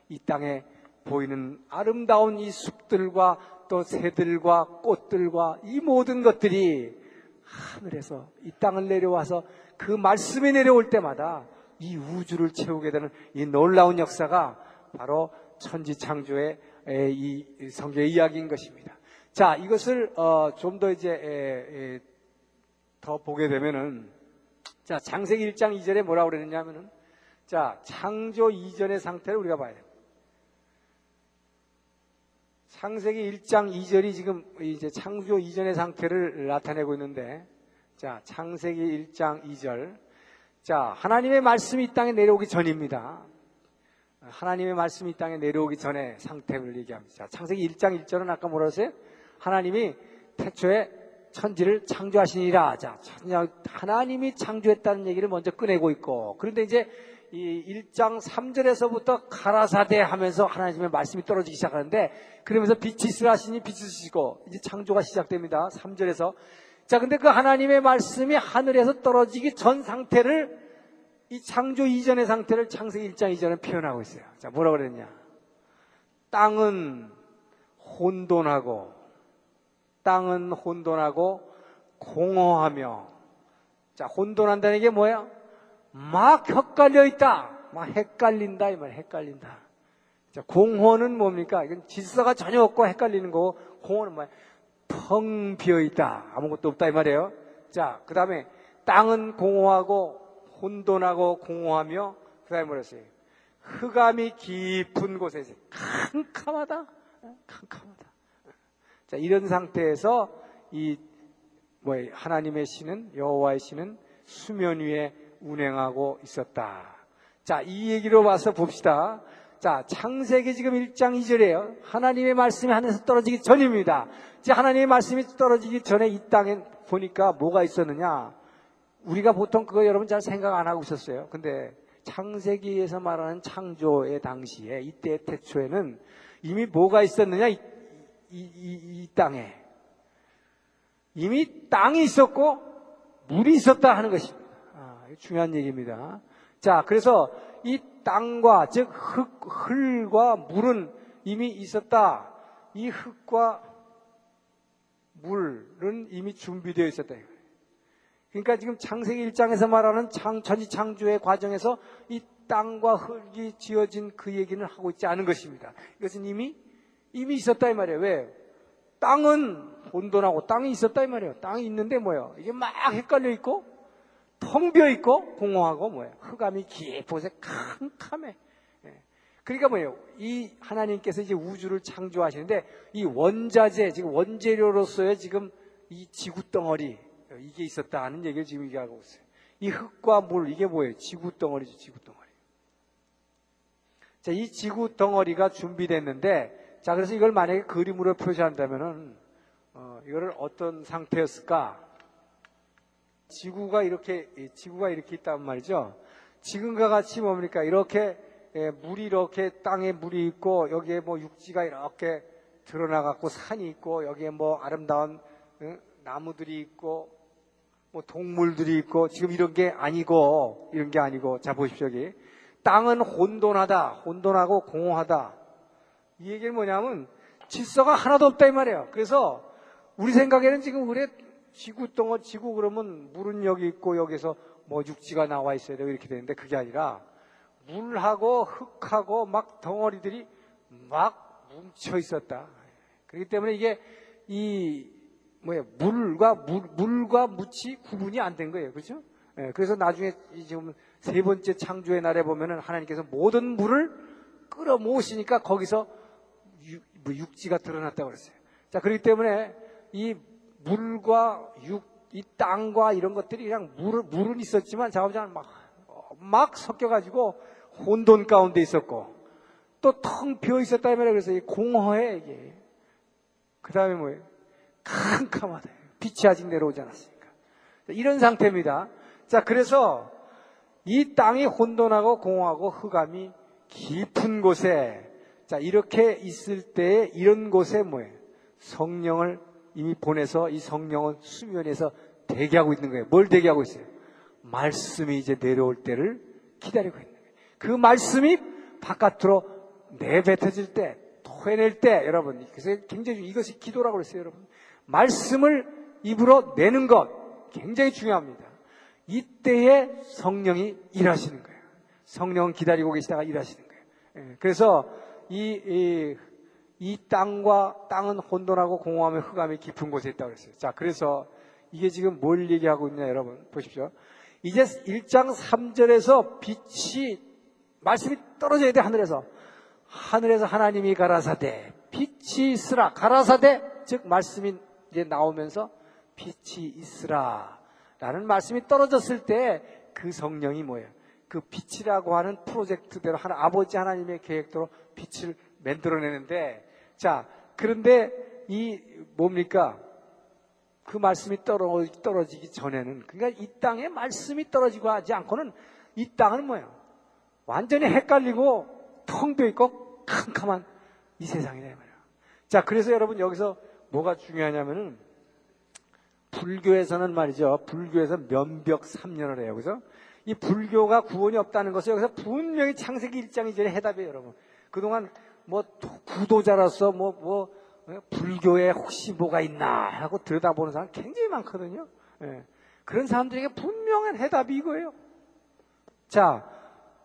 이 땅에 보이는 아름다운 이 숲들과 또 새들과 꽃들과 이 모든 것들이 하늘에서 이 땅을 내려와서 그 말씀이 내려올 때마다 이 우주를 채우게 되는 이 놀라운 역사가 바로 천지 창조의 이 성경의 이야기인 것입니다. 자, 이것을 어, 좀 더 이제 더 보게 되면은 자, 창세기 1장 2절에 뭐라고 그랬느냐면은 자, 창조 이전의 상태를 우리가 봐야 돼요. 창세기 1장 2절이 지금 이제 창조 이전의 상태를 나타내고 있는데, 자, 창세기 1장 2절. 자, 하나님의 말씀이 이 땅에 내려오기 전입니다. 하나님의 말씀이 이 땅에 내려오기 전에 상태를 얘기합니다. 자, 창세기 1장 1절은 아까 뭐라 했어요? 하나님이 태초에 천지를 창조하시니라. 자, 하나님이 창조했다는 얘기를 먼저 꺼내고 있고, 그런데 이제 이 1장 3절에서부터 가라사대 하면서 하나님의 말씀이 떨어지기 시작하는데 그러면서 빛이 있으라 하시니 빛이 있으시고 이제 창조가 시작됩니다. 3절에서 자, 근데 그 하나님의 말씀이 하늘에서 떨어지기 전 상태를 이 창조 이전의 상태를 창세기 1장 이전에 표현하고 있어요. 자, 뭐라 그랬냐? 땅은 혼돈하고 땅은 혼돈하고 공허하며 자, 혼돈한다는 게 뭐야? 막 헷갈려 있다. 막 헷갈린다 이 말, 헷갈린다. 자, 공허는 뭡니까? 이건 질서가 전혀 없고 헷갈리는 거고 공허는 뭐야? 텅 비어 있다. 아무것도 없다 이 말이에요. 자, 그 다음에 땅은 공허하고 혼돈하고 공허하며 그 다음에 뭐랬어요? 흑암이 깊은 곳에서 캄캄하다. 캄캄하다. 자, 이런 상태에서 이 뭐 하나님의 신은 여호와의 신은 수면 위에 운행하고 있었다. 자, 이 얘기로 와서 봅시다. 자, 창세기 지금 1장 2절이에요. 하나님의 말씀이 하늘에서 떨어지기 전입니다. 이제 하나님의 말씀이 떨어지기 전에 이 땅에 보니까 뭐가 있었느냐? 우리가 보통 그거 여러분 잘 생각 안 하고 있었어요. 근데 창세기에서 말하는 창조의 당시에 이때 태초에는 이미 뭐가 있었느냐? 이, 이, 이, 이 땅에. 이미 땅이 있었고 물이 있었다 하는 것입니다. 아, 중요한 얘기입니다. 자, 그래서 이 땅과 즉 흙, 흙과 물은 이미 있었다. 이 흙과 물은 이미 준비되어 있었다. 그러니까 지금 창세기 1장에서 말하는 창, 천지 창조의 과정에서 이 땅과 흙이 지어진 그 얘기는 하고 있지 않은 것입니다. 이것은 이미, 이미 있었다 이 말이에요. 왜? 땅은 혼돈하고 땅이 있었다 이 말이에요. 땅이 있는데 뭐예요? 이게 막 헷갈려 있고, 텅 비어 있고, 공허하고 뭐예요? 흑암이 깊어서 캄캄해. 예. 그러니까 뭐예요? 이 하나님께서 이제 우주를 창조하시는데 이 원자재, 지금 원재료로서의 지금 이 지구 덩어리, 이게 있었다 하는 얘기를 지금 얘기하고 있어요. 이 흙과 물, 이게 뭐예요? 지구 덩어리죠, 지구 덩어리. 자, 이 지구 덩어리가 준비됐는데, 자, 그래서 이걸 만약에 그림으로 표시한다면은, 어, 이거를 어떤 상태였을까? 지구가 이렇게, 지구가 이렇게 있단 말이죠. 지금과 같이 뭡니까? 이렇게, 예, 물이 이렇게 땅에 물이 있고, 여기에 뭐 육지가 이렇게 드러나갖고 산이 있고, 여기에 뭐 아름다운 응? 나무들이 있고, 뭐 동물들이 있고 지금 이런 게 아니고 이런 게 아니고 자 보십시오 여기 땅은 혼돈하다 혼돈하고 공허하다 이 얘기는 뭐냐면 질서가 하나도 없다 이 말이에요 그래서 우리 생각에는 지금 우리 지구 동안 지구 그러면 물은 여기 있고 여기서 뭐 육지가 나와 있어야 되고 이렇게 되는데 그게 아니라 물하고 흙하고 막 덩어리들이 막 뭉쳐 있었다 그렇기 때문에 이게 이 뭐야 물과 물, 물과 묻이 구분이 안 된 거예요, 그렇죠? 예, 그래서 나중에 지금 세 번째 창조의 날에 보면은 하나님께서 모든 물을 끌어 모으시니까 거기서 육, 뭐 육지가 드러났다고 그랬어요. 자, 그렇기 때문에 이 물과 육, 이 땅과 이런 것들이 그냥 물, 물은 있었지만 작업장은 막, 막 섞여가지고 혼돈 가운데 있었고 또 텅 비어 있었다 말이에요. 그래서 이 공허해, 이게. 그 다음에 뭐예요? 캄캄하다. 빛이 아직 내려오지 않았으니까. 이런 상태입니다. 자, 그래서 이 땅이 혼돈하고 공허하고 흑암이 깊은 곳에 자, 이렇게 있을 때 이런 곳에 뭐예요? 성령을 이미 보내서 이 성령은 수면에서 대기하고 있는 거예요. 뭘 대기하고 있어요? 말씀이 이제 내려올 때를 기다리고 있는 거예요. 그 말씀이 바깥으로 내뱉어질 때, 토해낼 때, 여러분, 그래서 굉장히 이것이 기도라고 그랬어요, 여러분. 말씀을 입으로 내는 것 굉장히 중요합니다. 이때에 성령이 일하시는 거예요. 성령은 기다리고 계시다가 일하시는 거예요. 예, 그래서 이, 이, 이 땅과 땅은 혼돈하고 공허함의 흑암이 깊은 곳에 있다고 그랬어요. 자, 그래서 이게 지금 뭘 얘기하고 있냐, 여러분. 보십시오. 이제 1장 3절에서 빛이, 말씀이 떨어져야 돼, 하늘에서. 하늘에서 하나님이 가라사대, 빛이 있으라, 가라사대, 즉, 말씀이 이제 나오면서 빛이 있으라 라는 말씀이 떨어졌을 때 그 성령이 뭐예요? 그 빛이라고 하는 프로젝트대로 하나, 아버지 하나님의 계획대로 빛을 만들어내는데 자 그런데 이 뭡니까? 그 말씀이 떨어, 떨어지기 전에는 그러니까 이 땅에 말씀이 떨어지고 하지 않고는 이 땅은 뭐예요? 완전히 헷갈리고 텅 비어 있고 캄캄한 이 세상이다 말이에요. 자 그래서 여러분 여기서 뭐가 중요하냐면은 불교에서는 말이죠. 불교에서 면벽 3년을 해요. 그래서 이 불교가 구원이 없다는 것을 여기서 분명히 창세기 1장 이전에 해답이에요, 여러분. 그동안 뭐 구도자로서 뭐, 뭐, 어, 불교에 혹시 뭐가 있나 하고 들여다보는 사람 굉장히 많거든요. 예. 그런 사람들에게 분명한 해답이 이거예요. 자,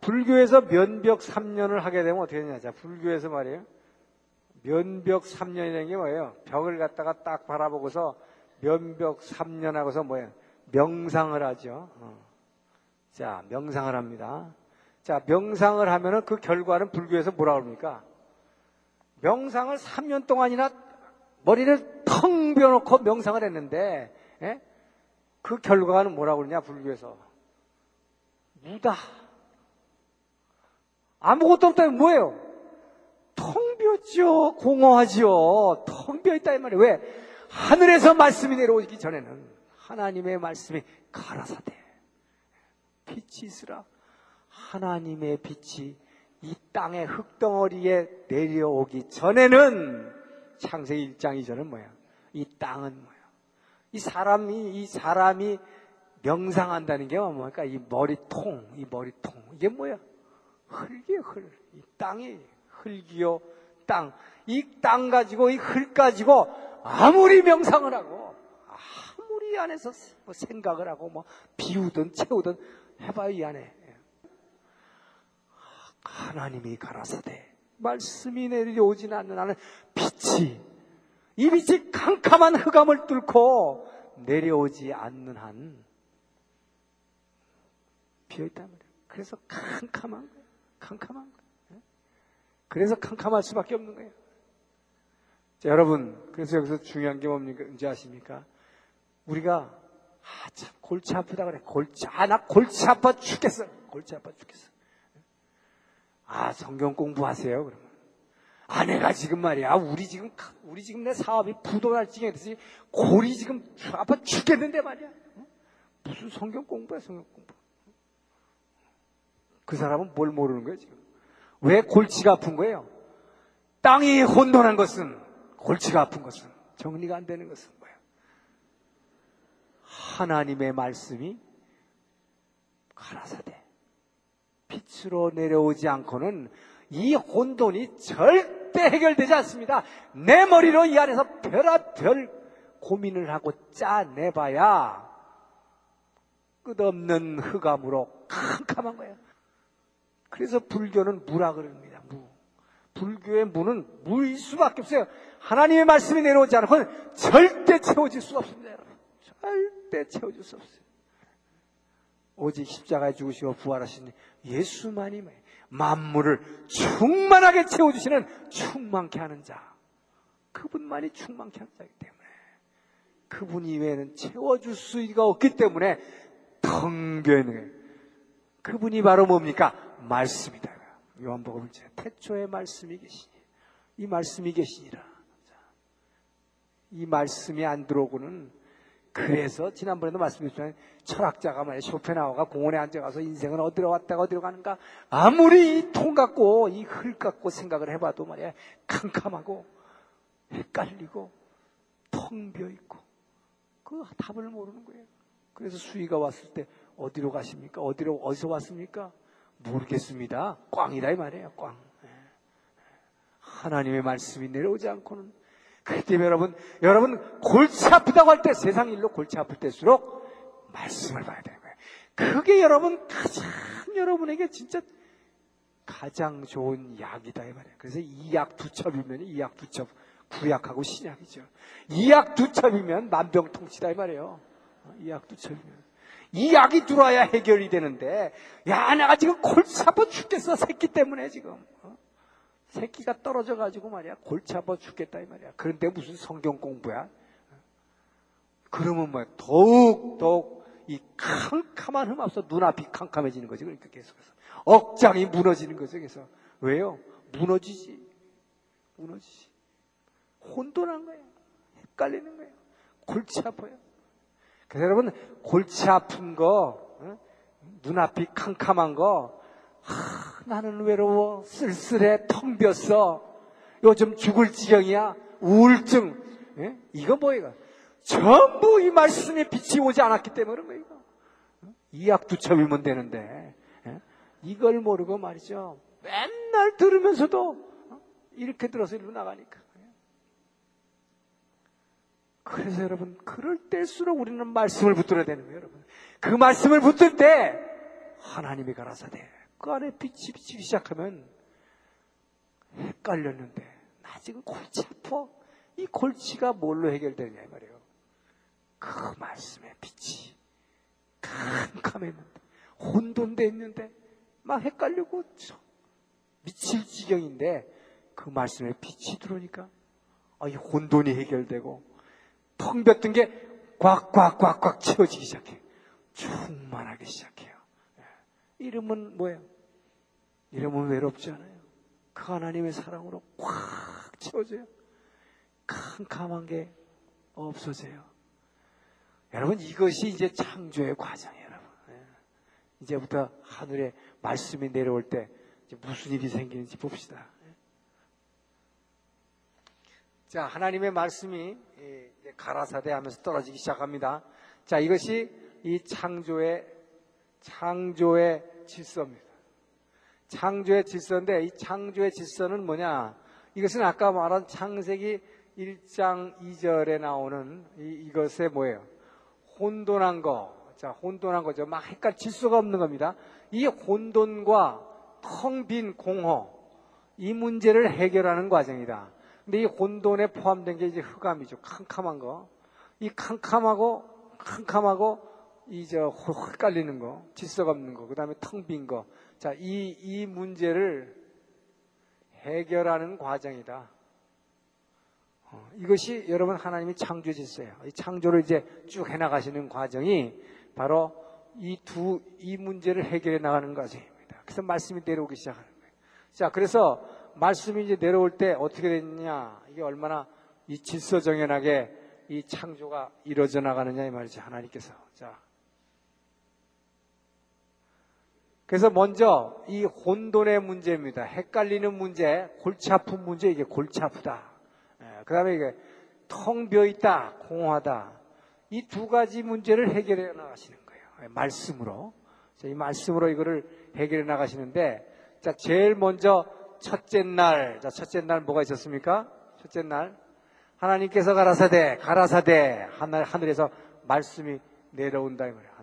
불교에서 면벽 3년을 하게 되면 어떻게 되냐. 자, 불교에서 말이에요. 면벽 3년이라는 게 뭐예요? 벽을 갖다가 딱 바라보고서 면벽 3년 하고서 뭐예요? 명상을 하죠. 어. 자, 명상을 합니다. 자, 명상을 하면은 그 결과는 불교에서 뭐라 그럽니까? 명상을 3년 동안이나 머리를 텅 비워놓고 명상을 했는데, 예? 그 결과는 뭐라고 그러냐, 불교에서. 무다. 아무것도 없다면 뭐예요? 텅 비었죠. 공허하죠. 텅 비어있다, 이 말이에요. 왜? 하늘에서 말씀이 내려오기 전에는 하나님의 말씀이 가라사대. 빛이 있으라. 하나님의 빛이 이 땅의 흙덩어리에 내려오기 전에는 창세기 1장 이전은 뭐야? 이 땅은 뭐야? 이 사람이, 이 사람이 명상한다는 게 뭡니까? 이 머리통, 이 머리통. 이게 뭐야? 흙이에요, 흙. 이 땅이 흙이요, 땅. 이 땅 가지고, 이 흙 가지고 아무리 명상을 하고, 아무리 안에서 뭐 생각을 하고, 뭐 비우든 채우든 해봐요, 이 안에. 하나님이 가라사대 말씀이 내려오진 않는 하는 빛이 이 빛이 캄캄한 흑암을 뚫고 내려오지 않는 한 비어있단 말이에요. 그래서 캄캄한 거예요. 캄캄한 거예요. 그래서 캄캄할 수밖에 없는 거예요. 자, 여러분, 그래서 여기서 중요한 게 뭡니까? 이제 아십니까? 우리가, 아, 참, 골치 아프다 그래. 골치, 아, 나 골치 아파 죽겠어. 골치 아파 죽겠어. 아, 성경 공부하세요, 그러면. 아내가 지금 말이야, 우리 지금, 우리 지금 내 사업이 부도날증에 됐지, 골이 지금 아파 죽겠는데 말이야. 무슨 성경 공부야, 성경 공부. 그 사람은 뭘 모르는 거예요, 지금? 왜 골치가 아픈 거예요? 땅이 혼돈한 것은, 골치가 아픈 것은, 정리가 안 되는 것은 뭐예요? 하나님의 말씀이 가라사대. 빛으로 내려오지 않고는 이 혼돈이 절대 해결되지 않습니다. 내 머리로 이 안에서 별아별 고민을 하고 짜내봐야 끝없는 흑암으로 캄캄한 거예요. 그래서 불교는 무라 그럽니다. 무. 불교의 무는 무일 수밖에 없어요. 하나님의 말씀이 내려오지 않고는 절대 채워질 수 없습니다. 여러분. 절대 채워질 수 없어요. 오직 십자가에 죽으시고 부활하신 예수만이 만물을 충만하게 채워주시는 충만케 하는 자. 그분만이 충만케 하는 자이기 때문에 그분 이외에는 채워줄 수가 없기 때문에 텅 비어있는 거예요. 그분이 바로 뭡니까? 말씀이다. 요한복음 제 태초에 말씀이 계시니 이 말씀이 계시니라. 이 말씀이 안 들어오고는 그래서 지난번에도 말씀드렸지만 철학자가 말이야 쇼펜하우가 공원에 앉아가서 인생은 어디로 왔다가 어디로 가는가 아무리 이통 갖고 이흘 갖고 생각을 해봐도 말이야 캄캄하고 헷갈리고 텅 비어 있고 그 답을 모르는 거예요. 그래서 수위가 왔을 때 어디로 가십니까? 어디로 어디서 왔습니까? 모르겠습니다. 꽝이다 이 말이에요. 꽝. 하나님의 말씀이 내려오지 않고는 그렇기 때문에 여러분, 여러분 골치 아프다고 할 때 세상 일로 골치 아플 때일수록 말씀을 봐야 되는 거예요. 그게 여러분 가장 여러분에게 진짜 가장 좋은 약이다 이 말이에요. 그래서 이 약 두 첩이면 이 약 두 첩, 구약하고 신약이죠. 이 약 두 첩이면 만병통치다 이 말이에요. 이 약 두 첩이면. 이 약이 들어와야 해결이 되는데, 야, 내가 지금 골치 아파 죽겠어, 새끼 때문에 지금. 새끼가 떨어져 가지고 말이야. 골치 아파 죽겠다, 이 말이야. 그런데 무슨 성경 공부야? 그러면 뭐, 더욱, 더욱, 이 캄캄한 흠 앞서 눈앞이 캄캄해지는 거지. 그러니까 계속해서. 억장이 무너지는 거죠. 그래서. 왜요? 무너지지. 무너지지. 혼돈한 거예요. 헷갈리는 거예요. 골치 아파요. 그래서 여러분, 골치 아픈 거, 어? 눈앞이 캄캄한 거, 하, 나는 외로워. 쓸쓸해. 텅 비었어. 요즘 죽을 지경이야. 우울증. 예? 이거 뭐예요? 전부 이 말씀에 빛이 오지 않았기 때문에 그런 거예요. 이약두첩이면 되는데 예? 이걸 모르고 말이죠. 맨날 들으면서도 이렇게 들어서 일로 나가니까. 그래서 여러분 그럴 때일수록 우리는 말씀을 붙들어야 되는 거예요, 여러분. 그 말씀을 붙들 때 하나님이 가라사대 그 안에 빛이 비치기 시작하면 헷갈렸는데 나 지금 골치 아파. 이 골치가 뭘로 해결되느냐 이 말이에요. 그 말씀의 빛이 캄캄했는데 혼돈돼 있는데 막 헷갈리고 미칠 지경인데 그 말씀에 빛이 들어오니까 아, 이 혼돈이 해결되고 텅 뱉던 게 꽉꽉꽉꽉 채워지기 시작해요. 충만하기 시작해요. 예. 이름은 뭐예요? 이름은 외롭지 않아요. 그 하나님의 사랑으로 꽉 채워져요. 캄캄한 게 없어져요. 여러분 이것이 이제 창조의 과정이에요, 여러분. 예. 이제부터 하늘에 말씀이 내려올 때 무슨 일이 생기는지 봅시다. 예. 자, 하나님의 말씀이 가라사대 하면서 떨어지기 시작합니다. 자, 이것이 이 창조의 창조의 질서입니다. 창조의 질서인데 이 창조의 질서는 뭐냐? 이것은 아까 말한 창세기 1장 2절에 나오는 이, 이것의 뭐예요? 혼돈한 거. 자, 혼돈한 거죠. 막 헷갈 질서가 없는 겁니다. 이 혼돈과 텅 빈 공허, 이 문제를 해결하는 과정이다. 근데 이 혼돈에 포함된 게 이제 흑암이죠. 캄캄한 거. 이 캄캄하고, 캄캄하고, 이제 헷갈리는 거, 질서가 없는 거, 그 다음에 텅 빈 거. 자, 이, 이 문제를 해결하는 과정이다. 어, 이것이 여러분 하나님이 창조 질서예요. 이 창조를 이제 쭉 해나가시는 과정이 바로 이 두, 이 문제를 해결해 나가는 과정입니다. 그래서 말씀이 내려오기 시작하는 거예요. 자, 그래서 말씀이 이제 내려올 때 어떻게 됐냐. 이게 얼마나 이 질서정연하게 이 창조가 이루어져 나가느냐 이 말이죠. 하나님께서. 자. 그래서 먼저 이 혼돈의 문제입니다. 헷갈리는 문제, 골치 아픈 문제, 이게 골치 아프다. 그 다음에 이게 텅 비어 있다, 공허하다. 이 두 가지 문제를 해결해 나가시는 거예요. 예, 말씀으로. 이 말씀으로 이거를 해결해 나가시는데, 자, 제일 먼저 첫째 날, 자, 첫째 날 뭐가 있었습니까? 첫째 날. 하나님께서 가라사대, 가라사대, 하늘, 하늘에서 말씀이 내려온다, 이 말이에요, 하늘에서.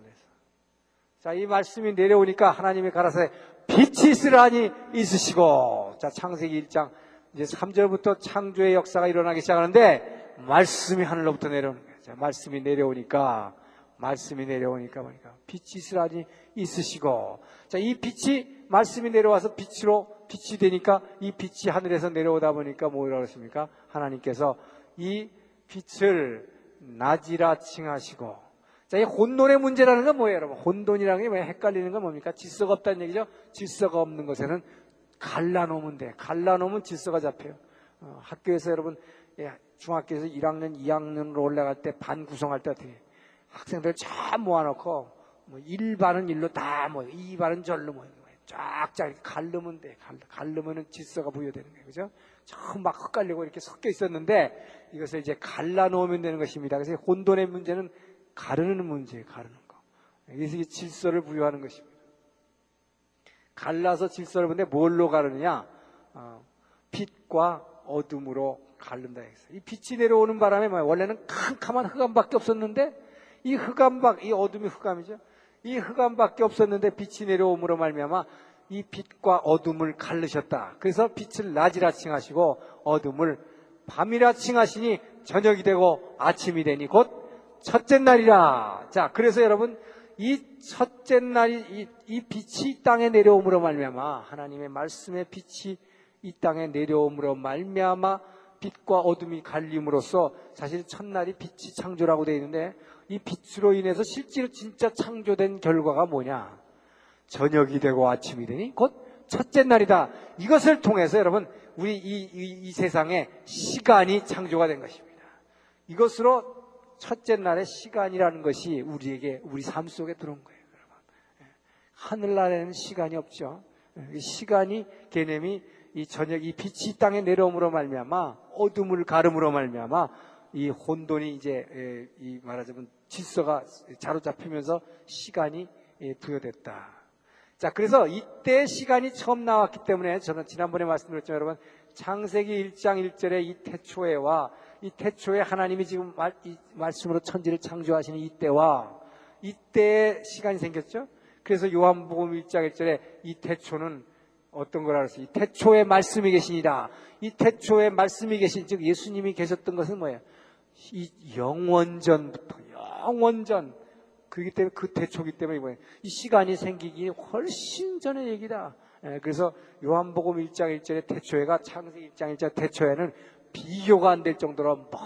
자, 이 말씀이 내려오니까 하나님이 가라사대, 빛이 있으라니 있으시고, 자, 창세기 1장 이제 3절부터 창조의 역사가 일어나기 시작하는데 말씀이 하늘로부터 내려오는 거예요. 자, 말씀이 내려오니까 말씀이 내려오니까 보니까 빛이 스라니 있으시고 자, 이 빛이 말씀이 내려와서 빛으로 빛이 되니까 이 빛이 하늘에서 내려오다 보니까 뭐라고 했습니까? 하나님께서 이 빛을 낮이라 칭하시고 자, 이 혼돈의 문제라는 건 뭐예요, 여러분? 혼돈이라는 게왜 헷갈리는 건 뭡니까? 질서가 없다는 얘기죠? 질서가 없는 것에는 갈라놓으면 돼. 갈라놓으면 질서가 잡혀요. 어, 학교에서 여러분, 예, 중학교에서 1학년, 2학년으로 올라갈 때 반 구성할 때 어떻게 학생들 쫙 모아놓고 뭐 1반은 일로 다 모여, 2반은 절로 거예요. 쫙쫙 갈르면 돼. 갈르면은 질서가 부여되는 거예요. 그죠? 처음 막 헷갈리고 이렇게 섞여 있었는데 이것을 이제 갈라놓으면 되는 것입니다. 그래서 혼돈의 문제는 가르는 문제예요. 가르는 거. 그래서 질서를 부여하는 것입니다. 갈라서 질서를 보는데 뭘로 가르느냐? 어, 빛과 어둠으로 갈른다 했어요. 이 빛이 내려오는 바람에? 원래는 캄캄한 흑암밖에 없었는데 이 흑암밖 이 어둠이 흑암이죠. 이 흑암밖에 없었는데 빛이 내려옴으로 말미암아 이 빛과 어둠을 갈르셨다. 그래서 빛을 낮이라 칭하시고 어둠을 밤이라 칭하시니 저녁이 되고 아침이 되니 곧 첫째 날이라. 자, 그래서 여러분 이 첫째 날이 이, 이 빛이 땅에 내려옴으로 말미암아 하나님의 말씀의 빛이 이 땅에 내려옴으로 말미암아 빛과 어둠이 갈림으로써 사실 첫날이 빛이 창조라고 되어 있는데 이 빛으로 인해서 실제로 진짜 창조된 결과가 뭐냐? 저녁이 되고 아침이 되니 곧 첫째 날이다. 이것을 통해서 여러분 우리 이, 이, 이 세상에 시간이 창조가 된 것입니다. 이것으로 첫째 날의 시간이라는 것이 우리에게 우리 삶 속에 들어온 거예요. 여러분. 예. 하늘날에는 시간이 없죠. 예. 시간이 개념이 이 저녁 이 빛이 땅에 내려옴으로 말미암아 어둠을 가름으로 말미암아 이 혼돈이 이제 에, 이 말하자면 질서가 자로잡히면서 시간이 예, 부여됐다. 자, 그래서 이때 시간이 처음 나왔기 때문에 저는 지난번에 말씀드렸지만 여러분 창세기 1장 1절의 이 태초에와 이 태초에 하나님이 지금 말, 이 말씀으로 천지를 창조하시는 이때와 이때에 시간이 생겼죠. 그래서 요한복음 1장 1절에 이 태초는 어떤 거라 그랬어요? 이 태초에 말씀이 계시니라. 이 태초에 말씀이 계신 즉 예수님이 계셨던 것은 뭐예요? 이 영원전부터 영원전 그렇기 때문에 그 태초기 때문에 뭐예요? 이 시간이 생기기 훨씬 전의 얘기다. 예, 그래서 요한복음 1장 1절의 태초에가 창세기 1장 1절 태초에는 비교가 안 될 정도로 뭐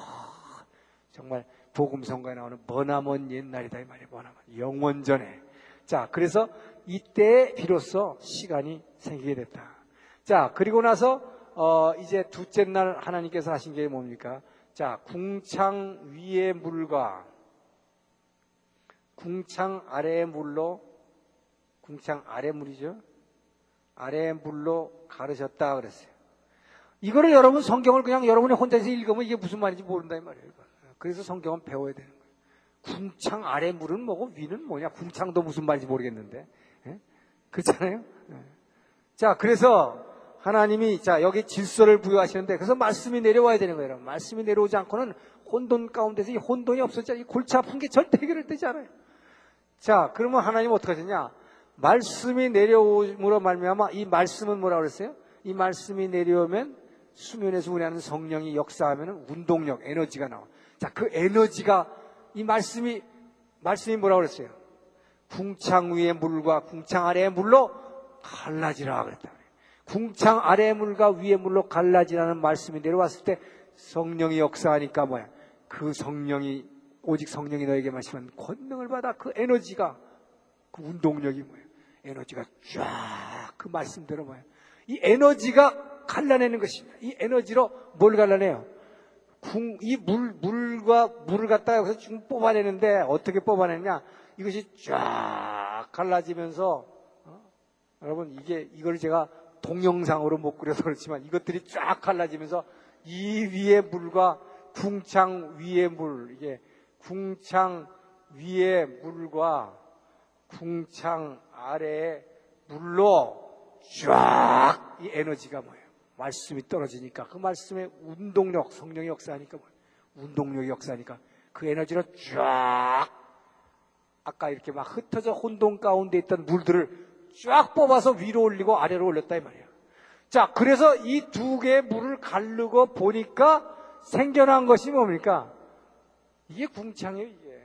정말 복음 성가에 나오는 머나먼 옛날이다 이 말이에요. 머나먼 영원 전에. 자, 그래서 이때 비로소 시간이 생기게 됐다. 자, 그리고 나서 어, 이제 둘째 날 하나님께서 하신 게 뭡니까? 자, 궁창 위의 물과 궁창 아래의 물로 궁창 아래 물이죠. 아래 물로 가르셨다 그랬어요. 이거를 여러분 성경을 그냥 여러분이 혼자서 읽으면 이게 무슨 말인지 모른다 이 말이에요. 그래서 성경은 배워야 되는 거예요. 궁창 아래 물은 뭐고 위는 뭐냐? 궁창도 무슨 말인지 모르겠는데. 예? 그렇잖아요? 예. 자, 그래서 하나님이 자, 여기 질서를 부여하시는데 그래서 말씀이 내려와야 되는 거예요. 말씀이 내려오지 않고는 혼돈 가운데서 이 혼돈이 없어져 이 골치 아픈 게 절대 해결되지 않아요. 자, 그러면 하나님 어떻게 하시냐? 말씀이 내려오므로 말미암아 이 말씀은 뭐라 그랬어요? 이 말씀이 내려오면 수면에서 운행하는 성령이 역사하면 운동력, 에너지가 나와. 자, 그 에너지가 이 말씀이 말씀이 뭐라 그랬어요? 궁창 위의 물과 궁창 아래의 물로 갈라지라 그랬다. 궁창 아래의 물과 위의 물로 갈라지라는 말씀이 내려왔을 때 성령이 역사하니까 뭐야? 그 성령이 오직 성령이 너에게 마시면 권능을 받아 그 에너지가 그 운동력이 뭐예요? 에너지가 쫙 그 말씀대로 뭐예요? 이 에너지가 갈라내는 것입니다. 이 에너지로 뭘 갈라내요? 궁, 이 물, 물과 물을 갖다가 여기서 지금 뽑아내는데 어떻게 뽑아내냐? 이것이 쫙 갈라지면서, 어? 여러분, 이게, 이걸 제가 동영상으로 못 그려서 그렇지만 이것들이 쫙 갈라지면서 이 위의 물과 궁창 위의 물, 이게 궁창 위의 물과 궁창 아래의 물로 쫙 이 에너지가 뭐예요? 말씀이 떨어지니까 그 말씀의 운동력, 성령의 역사하니까 뭐예요? 운동력의 역사하니까 그 에너지로 쫙 아까 이렇게 막 흩어져 혼돈 가운데 있던 물들을 쫙 뽑아서 위로 올리고 아래로 올렸다 이 말이에요. 자, 그래서 이 두 개의 물을 가르고 보니까 생겨난 것이 뭡니까? 이게 궁창이에요, 이게.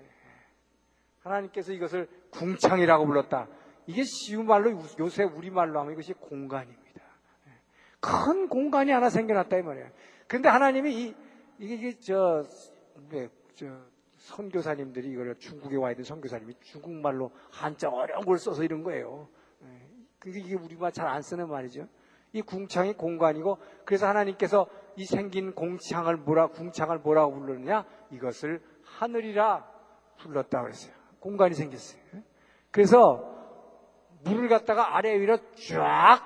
하나님께서 이것을 궁창이라고 불렀다. 이게 쉬운 말로 요새 우리말로 하면 이것이 공간입니다. 큰 공간이 하나 생겨났다 이 말이에요. 그런데 하나님이 이, 이게, 이게 저, 네, 저, 선교사님들이 이걸 중국에 와 있는 선교사님이 중국말로 한자 어려운 걸 써서 이런 거예요. 그게 이게 우리말 잘 안 쓰는 말이죠. 이 궁창이 공간이고 그래서 하나님께서 이 생긴 공창을 뭐라 궁창을 뭐라고 부르느냐 이것을 하늘이라 불렀다 그랬어요. 공간이 생겼어요. 그래서 물을 갖다가 아래 위로 쫙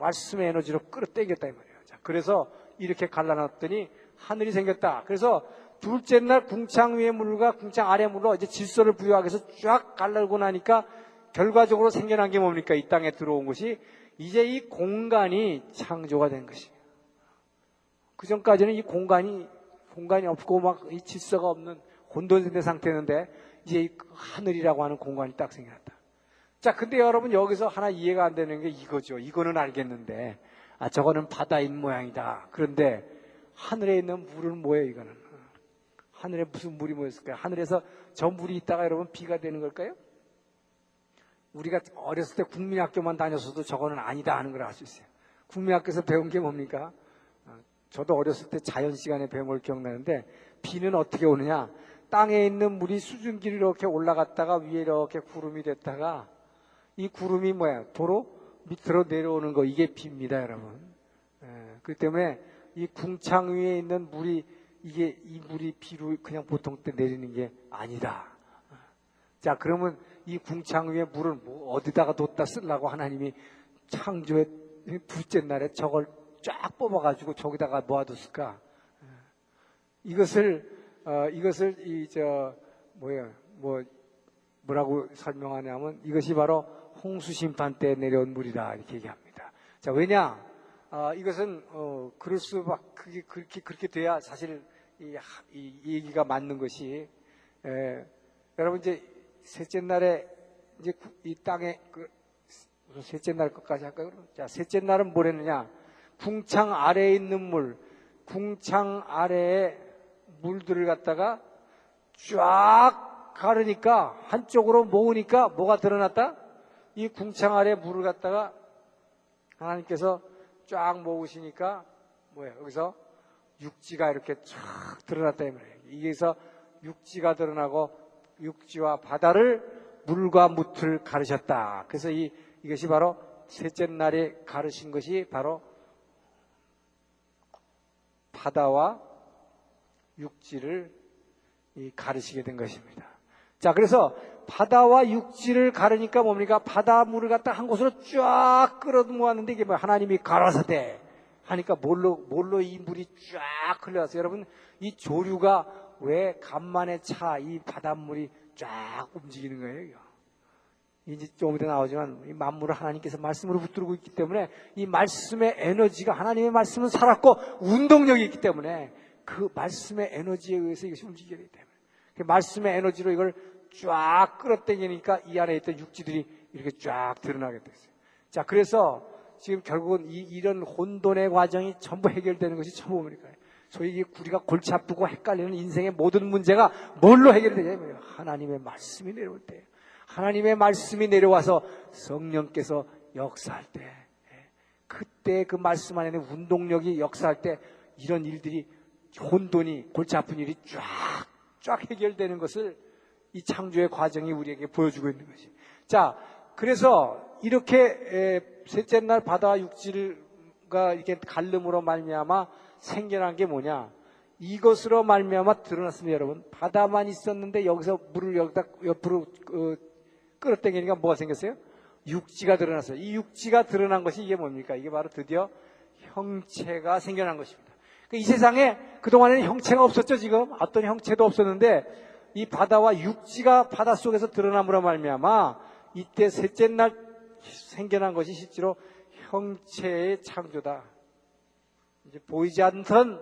말씀의 에너지로 끌어당겼다 이 말이에요. 자, 그래서 이렇게 갈라놨더니 하늘이 생겼다. 그래서 둘째 날 궁창 위의 물과 궁창 아래 물로 이제 질서를 부여하기 위해서 쫙 갈라고 나니까 결과적으로 생겨난 게 뭡니까? 이 땅에 들어온 것이 이제 이 공간이 창조가 된 것이에요. 그 전까지는 이 공간이 공간이 없고 막 이 질서가 없는 혼돈된 상태였는데 이제 이 하늘이라고 하는 공간이 딱 생겼다. 자, 근데 여러분 여기서 하나 이해가 안 되는 게 이거죠. 이거는 알겠는데 아 저거는 바다인 모양이다. 그런데 하늘에 있는 물은 뭐예요? 이거는 하늘에 무슨 물이 모였을까요? 하늘에서 저 물이 있다가 여러분 비가 되는 걸까요? 우리가 어렸을 때 국민학교만 다녔어도 저거는 아니다 하는 걸 알 수 있어요. 국민학교에서 배운 게 뭡니까? 저도 어렸을 때 자연 시간에 배운 걸 기억나는데 비는 어떻게 오느냐? 땅에 있는 물이 수증기로 이렇게 올라갔다가 위에 이렇게 구름이 됐다가 이 구름이 뭐야? 도로 밑으로 내려오는 거 이게 비입니다, 여러분. 예, 그렇기 때문에 이 궁창 위에 있는 물이 이게 이 물이 비로 그냥 보통 때 내리는 게 아니다. 자, 그러면 이 궁창 위에 물을 뭐 어디다가 뒀다 쓰려고 하나님이 창조의 둘째 날에 저걸 쫙 뽑아가지고 저기다가 모아뒀을까? 이것을 어, 이것을 이 저 뭐야 뭐 뭐라고 설명하냐면 이것이 바로 홍수 심판 때 내려온 물이다 이렇게 얘기합니다. 자 왜냐 아, 이것은 어, 그럴 수밖에 그렇게 그렇게 돼야 사실 이, 이, 이 얘기가 맞는 것이 에, 여러분 이제 셋째 날에 이제 이 땅에 그 셋째 날 것까지 할까요? 자 셋째 날은 뭐랬느냐 궁창 아래에 있는 물 궁창 아래에 물들을 갖다가 쫙 가르니까 한쪽으로 모으니까 뭐가 드러났다? 이 궁창 아래 물을 갖다가 하나님께서 쫙 모으시니까 뭐예요? 여기서 육지가 이렇게 쫙 드러났다 이 말이에요. 이게서 육지가 드러나고 육지와 바다를 물과 무틀 가르셨다. 그래서 이 이것이 바로 셋째 날에 가르신 것이 바로 바다와 육지를 가르시게 된 것입니다. 자, 그래서 바다와 육지를 가르니까 뭡니까? 바다물을 갖다 한 곳으로 쫙 끌어모았는데 이게 뭐 하나님이 가라사대 하니까 뭘로, 뭘로 이 물이 쫙 흘러왔어요. 여러분, 이 조류가 왜 간만에 차 이 바닷물이 쫙 움직이는 거예요. 이제 조금 이따 나오지만 이 만물을 하나님께서 말씀으로 붙들고 있기 때문에 이 말씀의 에너지가 하나님의 말씀은 살았고 운동력이 있기 때문에 그 말씀의 에너지에 의해서 이것이 움직이게 되기 때문에 그 말씀의 에너지로 이걸 쫙 끌어당기니까 이 안에 있던 육지들이 이렇게 쫙 드러나게 됐어요. 자, 그래서 지금 결국은 이, 이런 혼돈의 과정이 전부 해결되는 것이 처음이니까요. 소위 우리가 골치 아프고 헷갈리는 인생의 모든 문제가 뭘로 해결되냐면 하나님의 말씀이 내려올 때 하나님의 말씀이 내려와서 성령께서 역사할 때 그때 그 말씀 안에는 운동력이 역사할 때 이런 일들이 혼돈이 골치 아픈 일이 쫙 쫙 해결되는 것을 이 창조의 과정이 우리에게 보여주고 있는 것이. 자, 그래서 이렇게 셋째 날 바다 육지가 이렇게 갈름으로 말미암아 생겨난 게 뭐냐? 이것으로 말미암아 드러났습니다, 여러분. 바다만 있었는데 여기서 물을 여기다 옆으로 어, 끌어당기니까 뭐가 생겼어요? 육지가 드러났어요. 이 육지가 드러난 것이 이게 뭡니까? 이게 바로 드디어 형체가 생겨난 것입니다. 그이 세상에 그동안에는 형체가 없었죠, 지금. 어떤 형체도 없었는데 이 바다와 육지가 바닷속에서 드러남으로 말미암아 이때 셋째 날 생겨난 것이 실제로 형체의 창조다. 이제 보이지 않던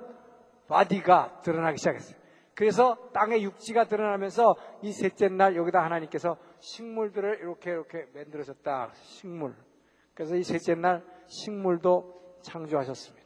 body가 드러나기 시작했어요. 그래서 땅의 육지가 드러나면서 이 셋째 날 여기다 하나님께서 식물들을 이렇게 이렇게 만들어졌다. 식물. 그래서 이 셋째 날 식물도 창조하셨습니다.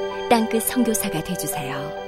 땅끝 성교사가 되주세요